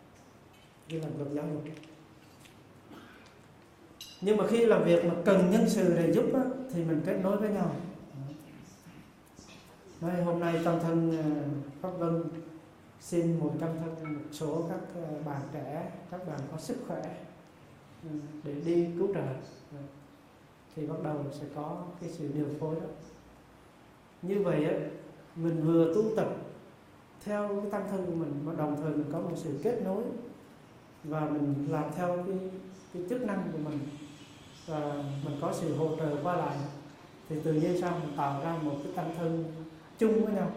cái làm việc giáo dục. Nhưng mà khi làm việc mà cần nhân sự để giúp đó, thì mình kết nối với nhau. Nói hôm nay tăng thân à, Pháp Vân xin một trăm thân một số các ờ, bạn trẻ, các bạn có sức khỏe ừ, để đi cứu trợ. Dạ. Thì bắt đầu sẽ có cái sự điều phối đó. Như vậy á, mình vừa tu tập theo cái tăng thân của mình, mà đồng thời mình có một sự kết nối và mình làm theo cái cái chức năng của mình và mình có sự hỗ trợ qua lại. Thì tự nhiên sao mình tạo ra một cái tăng thân chung với nhau.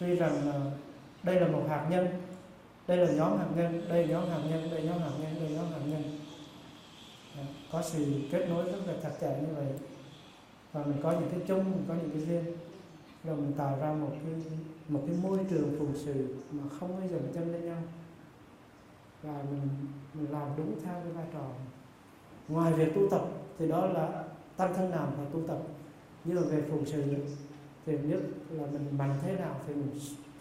Tuy rằng đây là một hạt nhân. Đây là nhóm hạt nhân. Đây là nhóm hạt nhân. Đây là nhóm hạt nhân. Đây là nhóm hạt nhân. Có sự kết nối rất là chặt chẽ như vậy. Và mình có những cái chung, mình có những cái riêng. Rồi mình tạo ra một cái một cái môi trường phụng sự mà không bao giờ chân lên nhau. Và mình mình làm đúng theo cái vai trò ngoài việc tu tập, thì đó là tăng thân nào và tu tập. Nhưng mà về phụng sự thì nhất là mình mạnh thế nào thì mình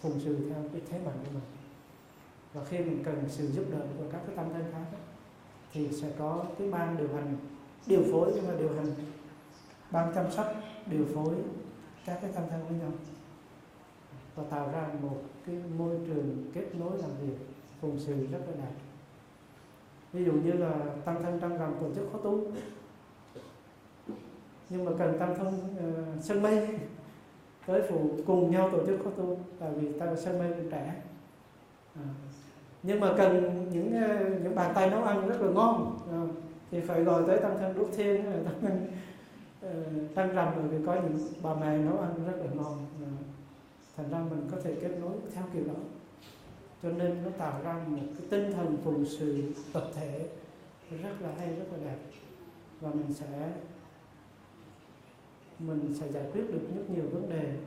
phụng sự theo cái thế mạnh của mình. Và khi mình cần sự giúp đỡ của các cái tâm thân khác thì sẽ có cái ban điều hành điều phối nhưng mà điều hành ban chăm sóc điều phối các cái tâm thân với nhau. Và tạo ra một cái môi trường kết nối làm việc phụng sự rất là đẹp. Ví dụ như là tăng thân trong rằm tổ chức khóa tu nhưng mà cần tăng thân uh, sân mây tới phụ cùng nhau tổ chức khóa tu tại vì ta sân mê cũng trẻ à. nhưng mà cần những ờ, những bàn tay nấu ăn rất là ngon à, thì phải gọi tới tăng thân đúc thiên tăng thân ờ, tăng rằm bởi vì có những bà mẹ nấu ăn rất là ngon à. thành ra mình có thể kết nối theo kiểu đó cho nên nó tạo ra một cái tinh thần phụng sự tập thể rất là hay rất là đẹp và mình sẽ mình sẽ giải quyết được rất nhiều vấn đề.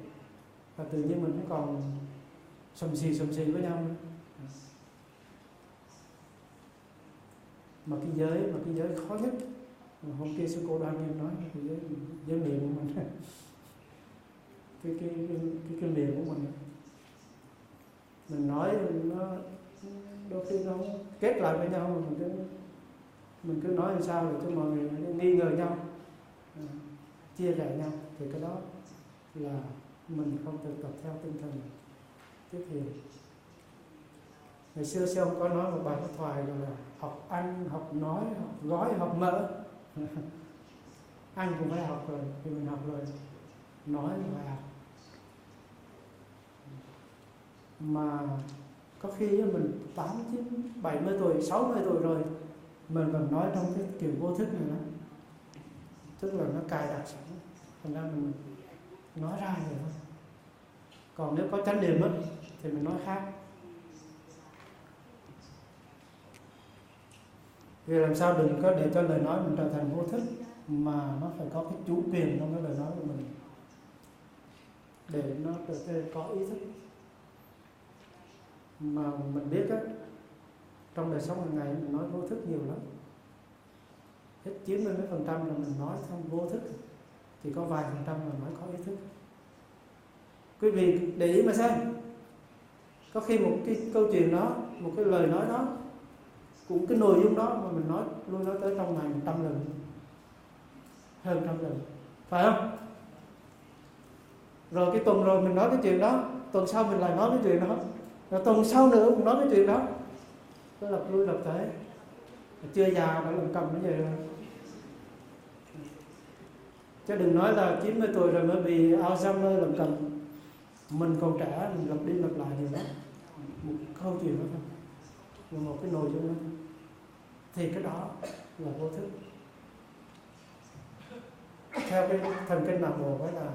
Và tự nhiên mình cũng còn sầm xì sầm xì với nhau mà cái giới mà cái giới khó nhất mà hôm kia sư cô đoan em nói cái giới giới niệm của mình. Cái cái cái cái, cái của mình. Mình nói nó đôi khi nó kết lại với nhau mình cứ mình cứ nói làm sao để cho mọi người nghi ngờ nhau chia rẽ nhau thì cái đó là mình không thực tập theo tinh thần tiếp hiện ngày xưa sư ông có nói một bài thoại gọi là học ăn học nói học gói học mỡ. Ăn cũng phải học rồi thì mình học rồi nói cũng phải học. Mà có khi mình 8, 9, 70 tuổi, 60 tuổi rồi mình vẫn nói trong cái kiểu vô thức này đó tức là nó cài đặt sẵn thành ra mình nói ra vậy thôi còn nếu có chánh niệm á, thì mình nói khác. Vì làm sao đừng có để cho lời nói mình trở thành vô thức, mà nó phải có cái chủ quyền trong cái lời nói của mình. Để nó trở nên có ý thức. Mà mình biết á, trong đời sống hàng ngày mình nói vô thức nhiều lắm hết 90 mấy phần trăm là mình nói không vô thức. Chỉ có vài phần trăm là nói có ý thức. Quý vị để ý mà xem. Có khi một cái câu chuyện đó, một cái lời nói đó, cũng cái nội dung đó mà mình nói luôn nói tới trong ngày một trăm lần, hơn trăm lần. Phải không? Rồi cái tuần rồi mình nói cái chuyện đó, tuần sau mình lại nói cái chuyện đó. Rồi tuần sau nữa cũng nói cái chuyện đó. Cứ lặp lui lặp tới chưa già, đã làm cầm nó vậy rồi chứ đừng nói là 90 tuổi rồi mới bị Alzheimer lầm cầm. Mình còn trẻ mình lặp đi lặp lại điều đó. Một câu chuyện đó thôi. Một cái nội dung đó thì cái đó là vô thức. Theo cái thần kinh não bộ đó là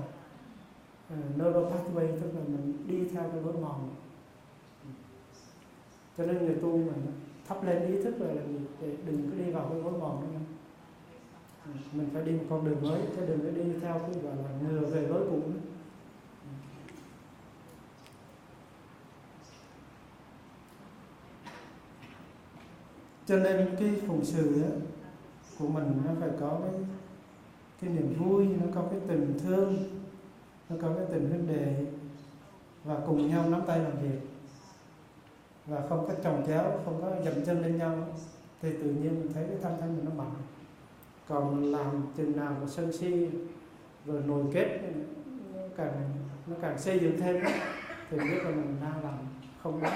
uh, neural pathway tức là mình đi theo cái lối mòn. Cho nên người tu mình thắp lên ý thức là để đừng có đi vào cái lối mòn đó mình phải đi một con đường mới chứ đừng có đi theo cái gọi là ngừa về với cũ. Cho nên cái phụng sự á, của mình nó phải có cái cái niềm vui nó có cái tình thương nó có cái tình huynh đệ và cùng nhau nắm tay làm việc. Và không có trồng chéo không có dậm chân lên nhau thì tự nhiên mình thấy cái tâm thân mình nó mạnh còn làm chừng nào mà sân si rồi nồi kết nó càng nó càng xây dựng thêm, thì biết là mình đang làm không đúng.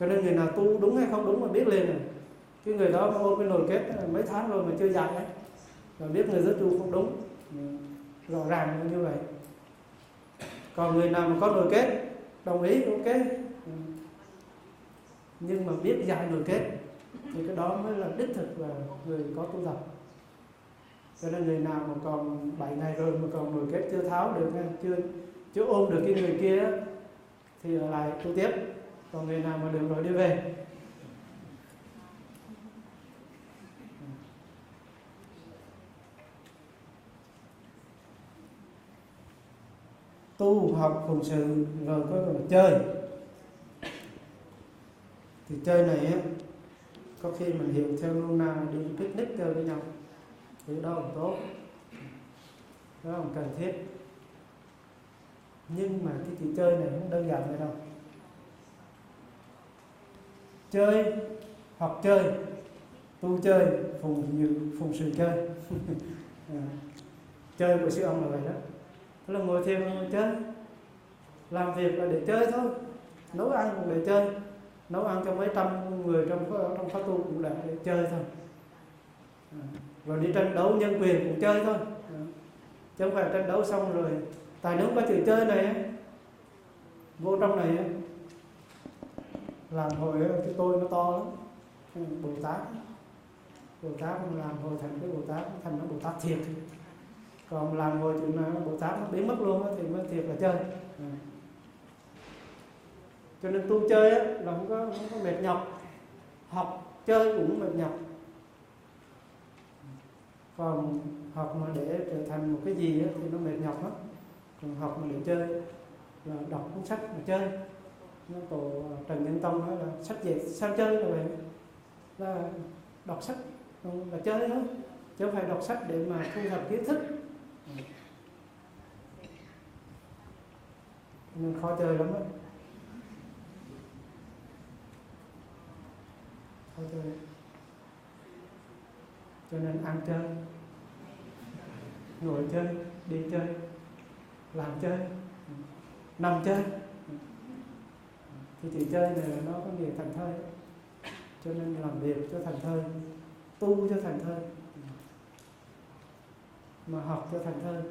Cho nên người nào tu đúng hay không đúng mà biết lên rồi. Cái người đó ôm cái nồi kết mấy tháng rồi mà chưa dạy ấy rồi biết người rất tu không đúng. Rõ ràng như vậy. Còn người nào mà có nồi kết, đồng ý, ok nhưng mà biết giải nổi kết, thì cái đó mới là đích thực là người có tu tập. Cho nên người nào mà còn 7 ngày rồi mà còn nổi kết chưa tháo được chưa chưa ôm được cái người kia thì ở lại tu tiếp. Còn người nào mà được rồi đi về. Tu học phụng sự rồi có rồi chơi thì chơi này á có khi mình hiểu theo Luna đi picnic chơi với nhau thì đó là tốt. Đó là cần thiết. Nhưng mà cái trò chơi này không đơn giản vậy đâu. Chơi hoặc chơi tu chơi phụng dự phụng sự chơi. À, chơi của sư ông là vậy đó. Tức là ngồi thiền ngồi chơi. Làm việc là để chơi thôi. Nấu ăn cũng để chơi nấu ăn cho mấy trăm người trong trong khóa tu cũng là để chơi thôi. À, rồi đi tranh đấu nhân quyền cũng chơi thôi. À, chứ không phải tranh đấu xong rồi tại nếu có chữ chơi này vô trong này làm hồi cái tôi nó to lắm. Bồ tát bồ tát làm hồi thành cái bồ tát thành nó bồ tát thiệt. Còn làm hồi chuyện nào bồ tát nó biến mất luôn thì mới thiệt là chơi. À cho nên tu chơi á, là không có không có mệt nhọc. Học chơi cũng mệt nhọc. Còn học mà để trở thành một cái gì á, thì nó mệt nhọc lắm. Còn học mà để chơi là đọc cuốn sách mà chơi. Nó tổ à, trần nhân tông nói là sách về sao chơi là vậy là đọc sách là chơi thôi. Chứ không phải đọc sách để mà thu thập kiến thức. Nên khó chơi lắm đó thôi tôi cho nên ăn chơi. Ngồi chơi đi chơi làm chơi nằm chơi. Thì chữ chơi này là nó có nghĩa thành thơi. Cho nên làm việc cho thành thơi tu cho thành thơi. Mà học cho thành thơi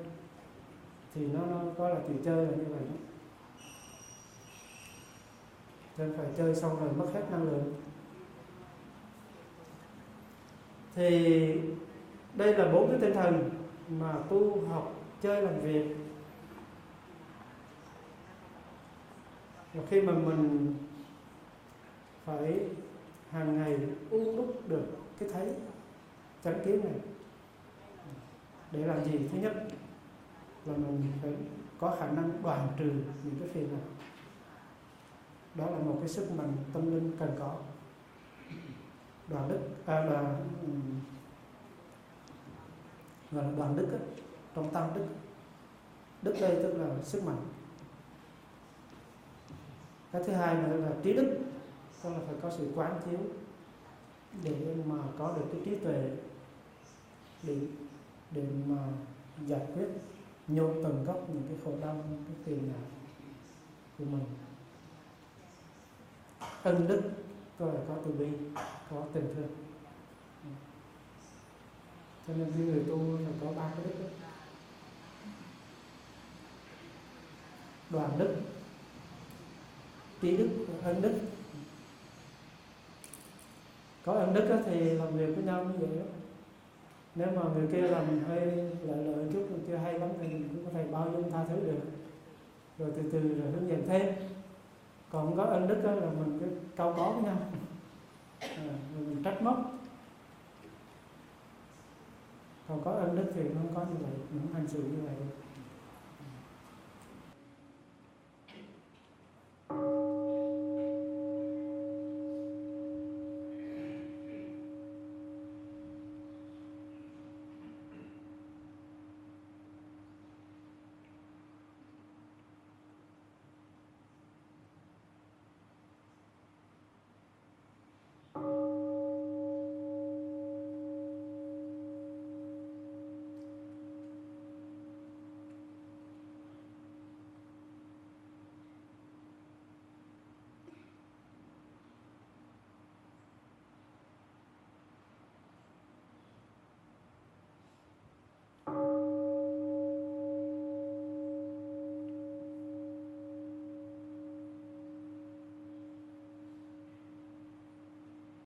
thì nó, nó có là chữ chơi là như vậy đó. Nên phải chơi xong rồi mất hết năng lượng thì đây là bốn cái tinh thần mà tu học, chơi, làm việc. Và khi mà mình phải hàng ngày uống đúc được cái thấy chánh kiến này, để làm gì? Thứ nhất là mình phải có khả năng đoàn trừ những cái phiền này đó là một cái sức mạnh tâm linh cần có đoàn đức à, đoàn gọi là đoàn đức á, trong tam đức. Đức đây tức là sức mạnh. Cái thứ hai nữa là trí đức. Tức là phải có sự quán chiếu để mà có được cái trí tuệ để để mà giải quyết nhô tầng gốc những cái khổ đau cái phiền não của mình. Ân đức tôi là có từ bi, có tình thương. Cho nên những người tu là có ba cái đức đó. đoàn đức, trí đức, ân đức. Có ân đức thì làm việc với nhau như vậy đó. Nếu mà người kia làm hơi lợi lợi chút, người kia hay lắm thì mình cũng có thể bao dung tha thứ được. Rồi từ từ rồi hướng dẫn thêm còn có ân đức đó là mình cứ cao có với nhau. À, mình trách móc. Còn có ân đức thì không có như vậy mình không hành xử như vậy. được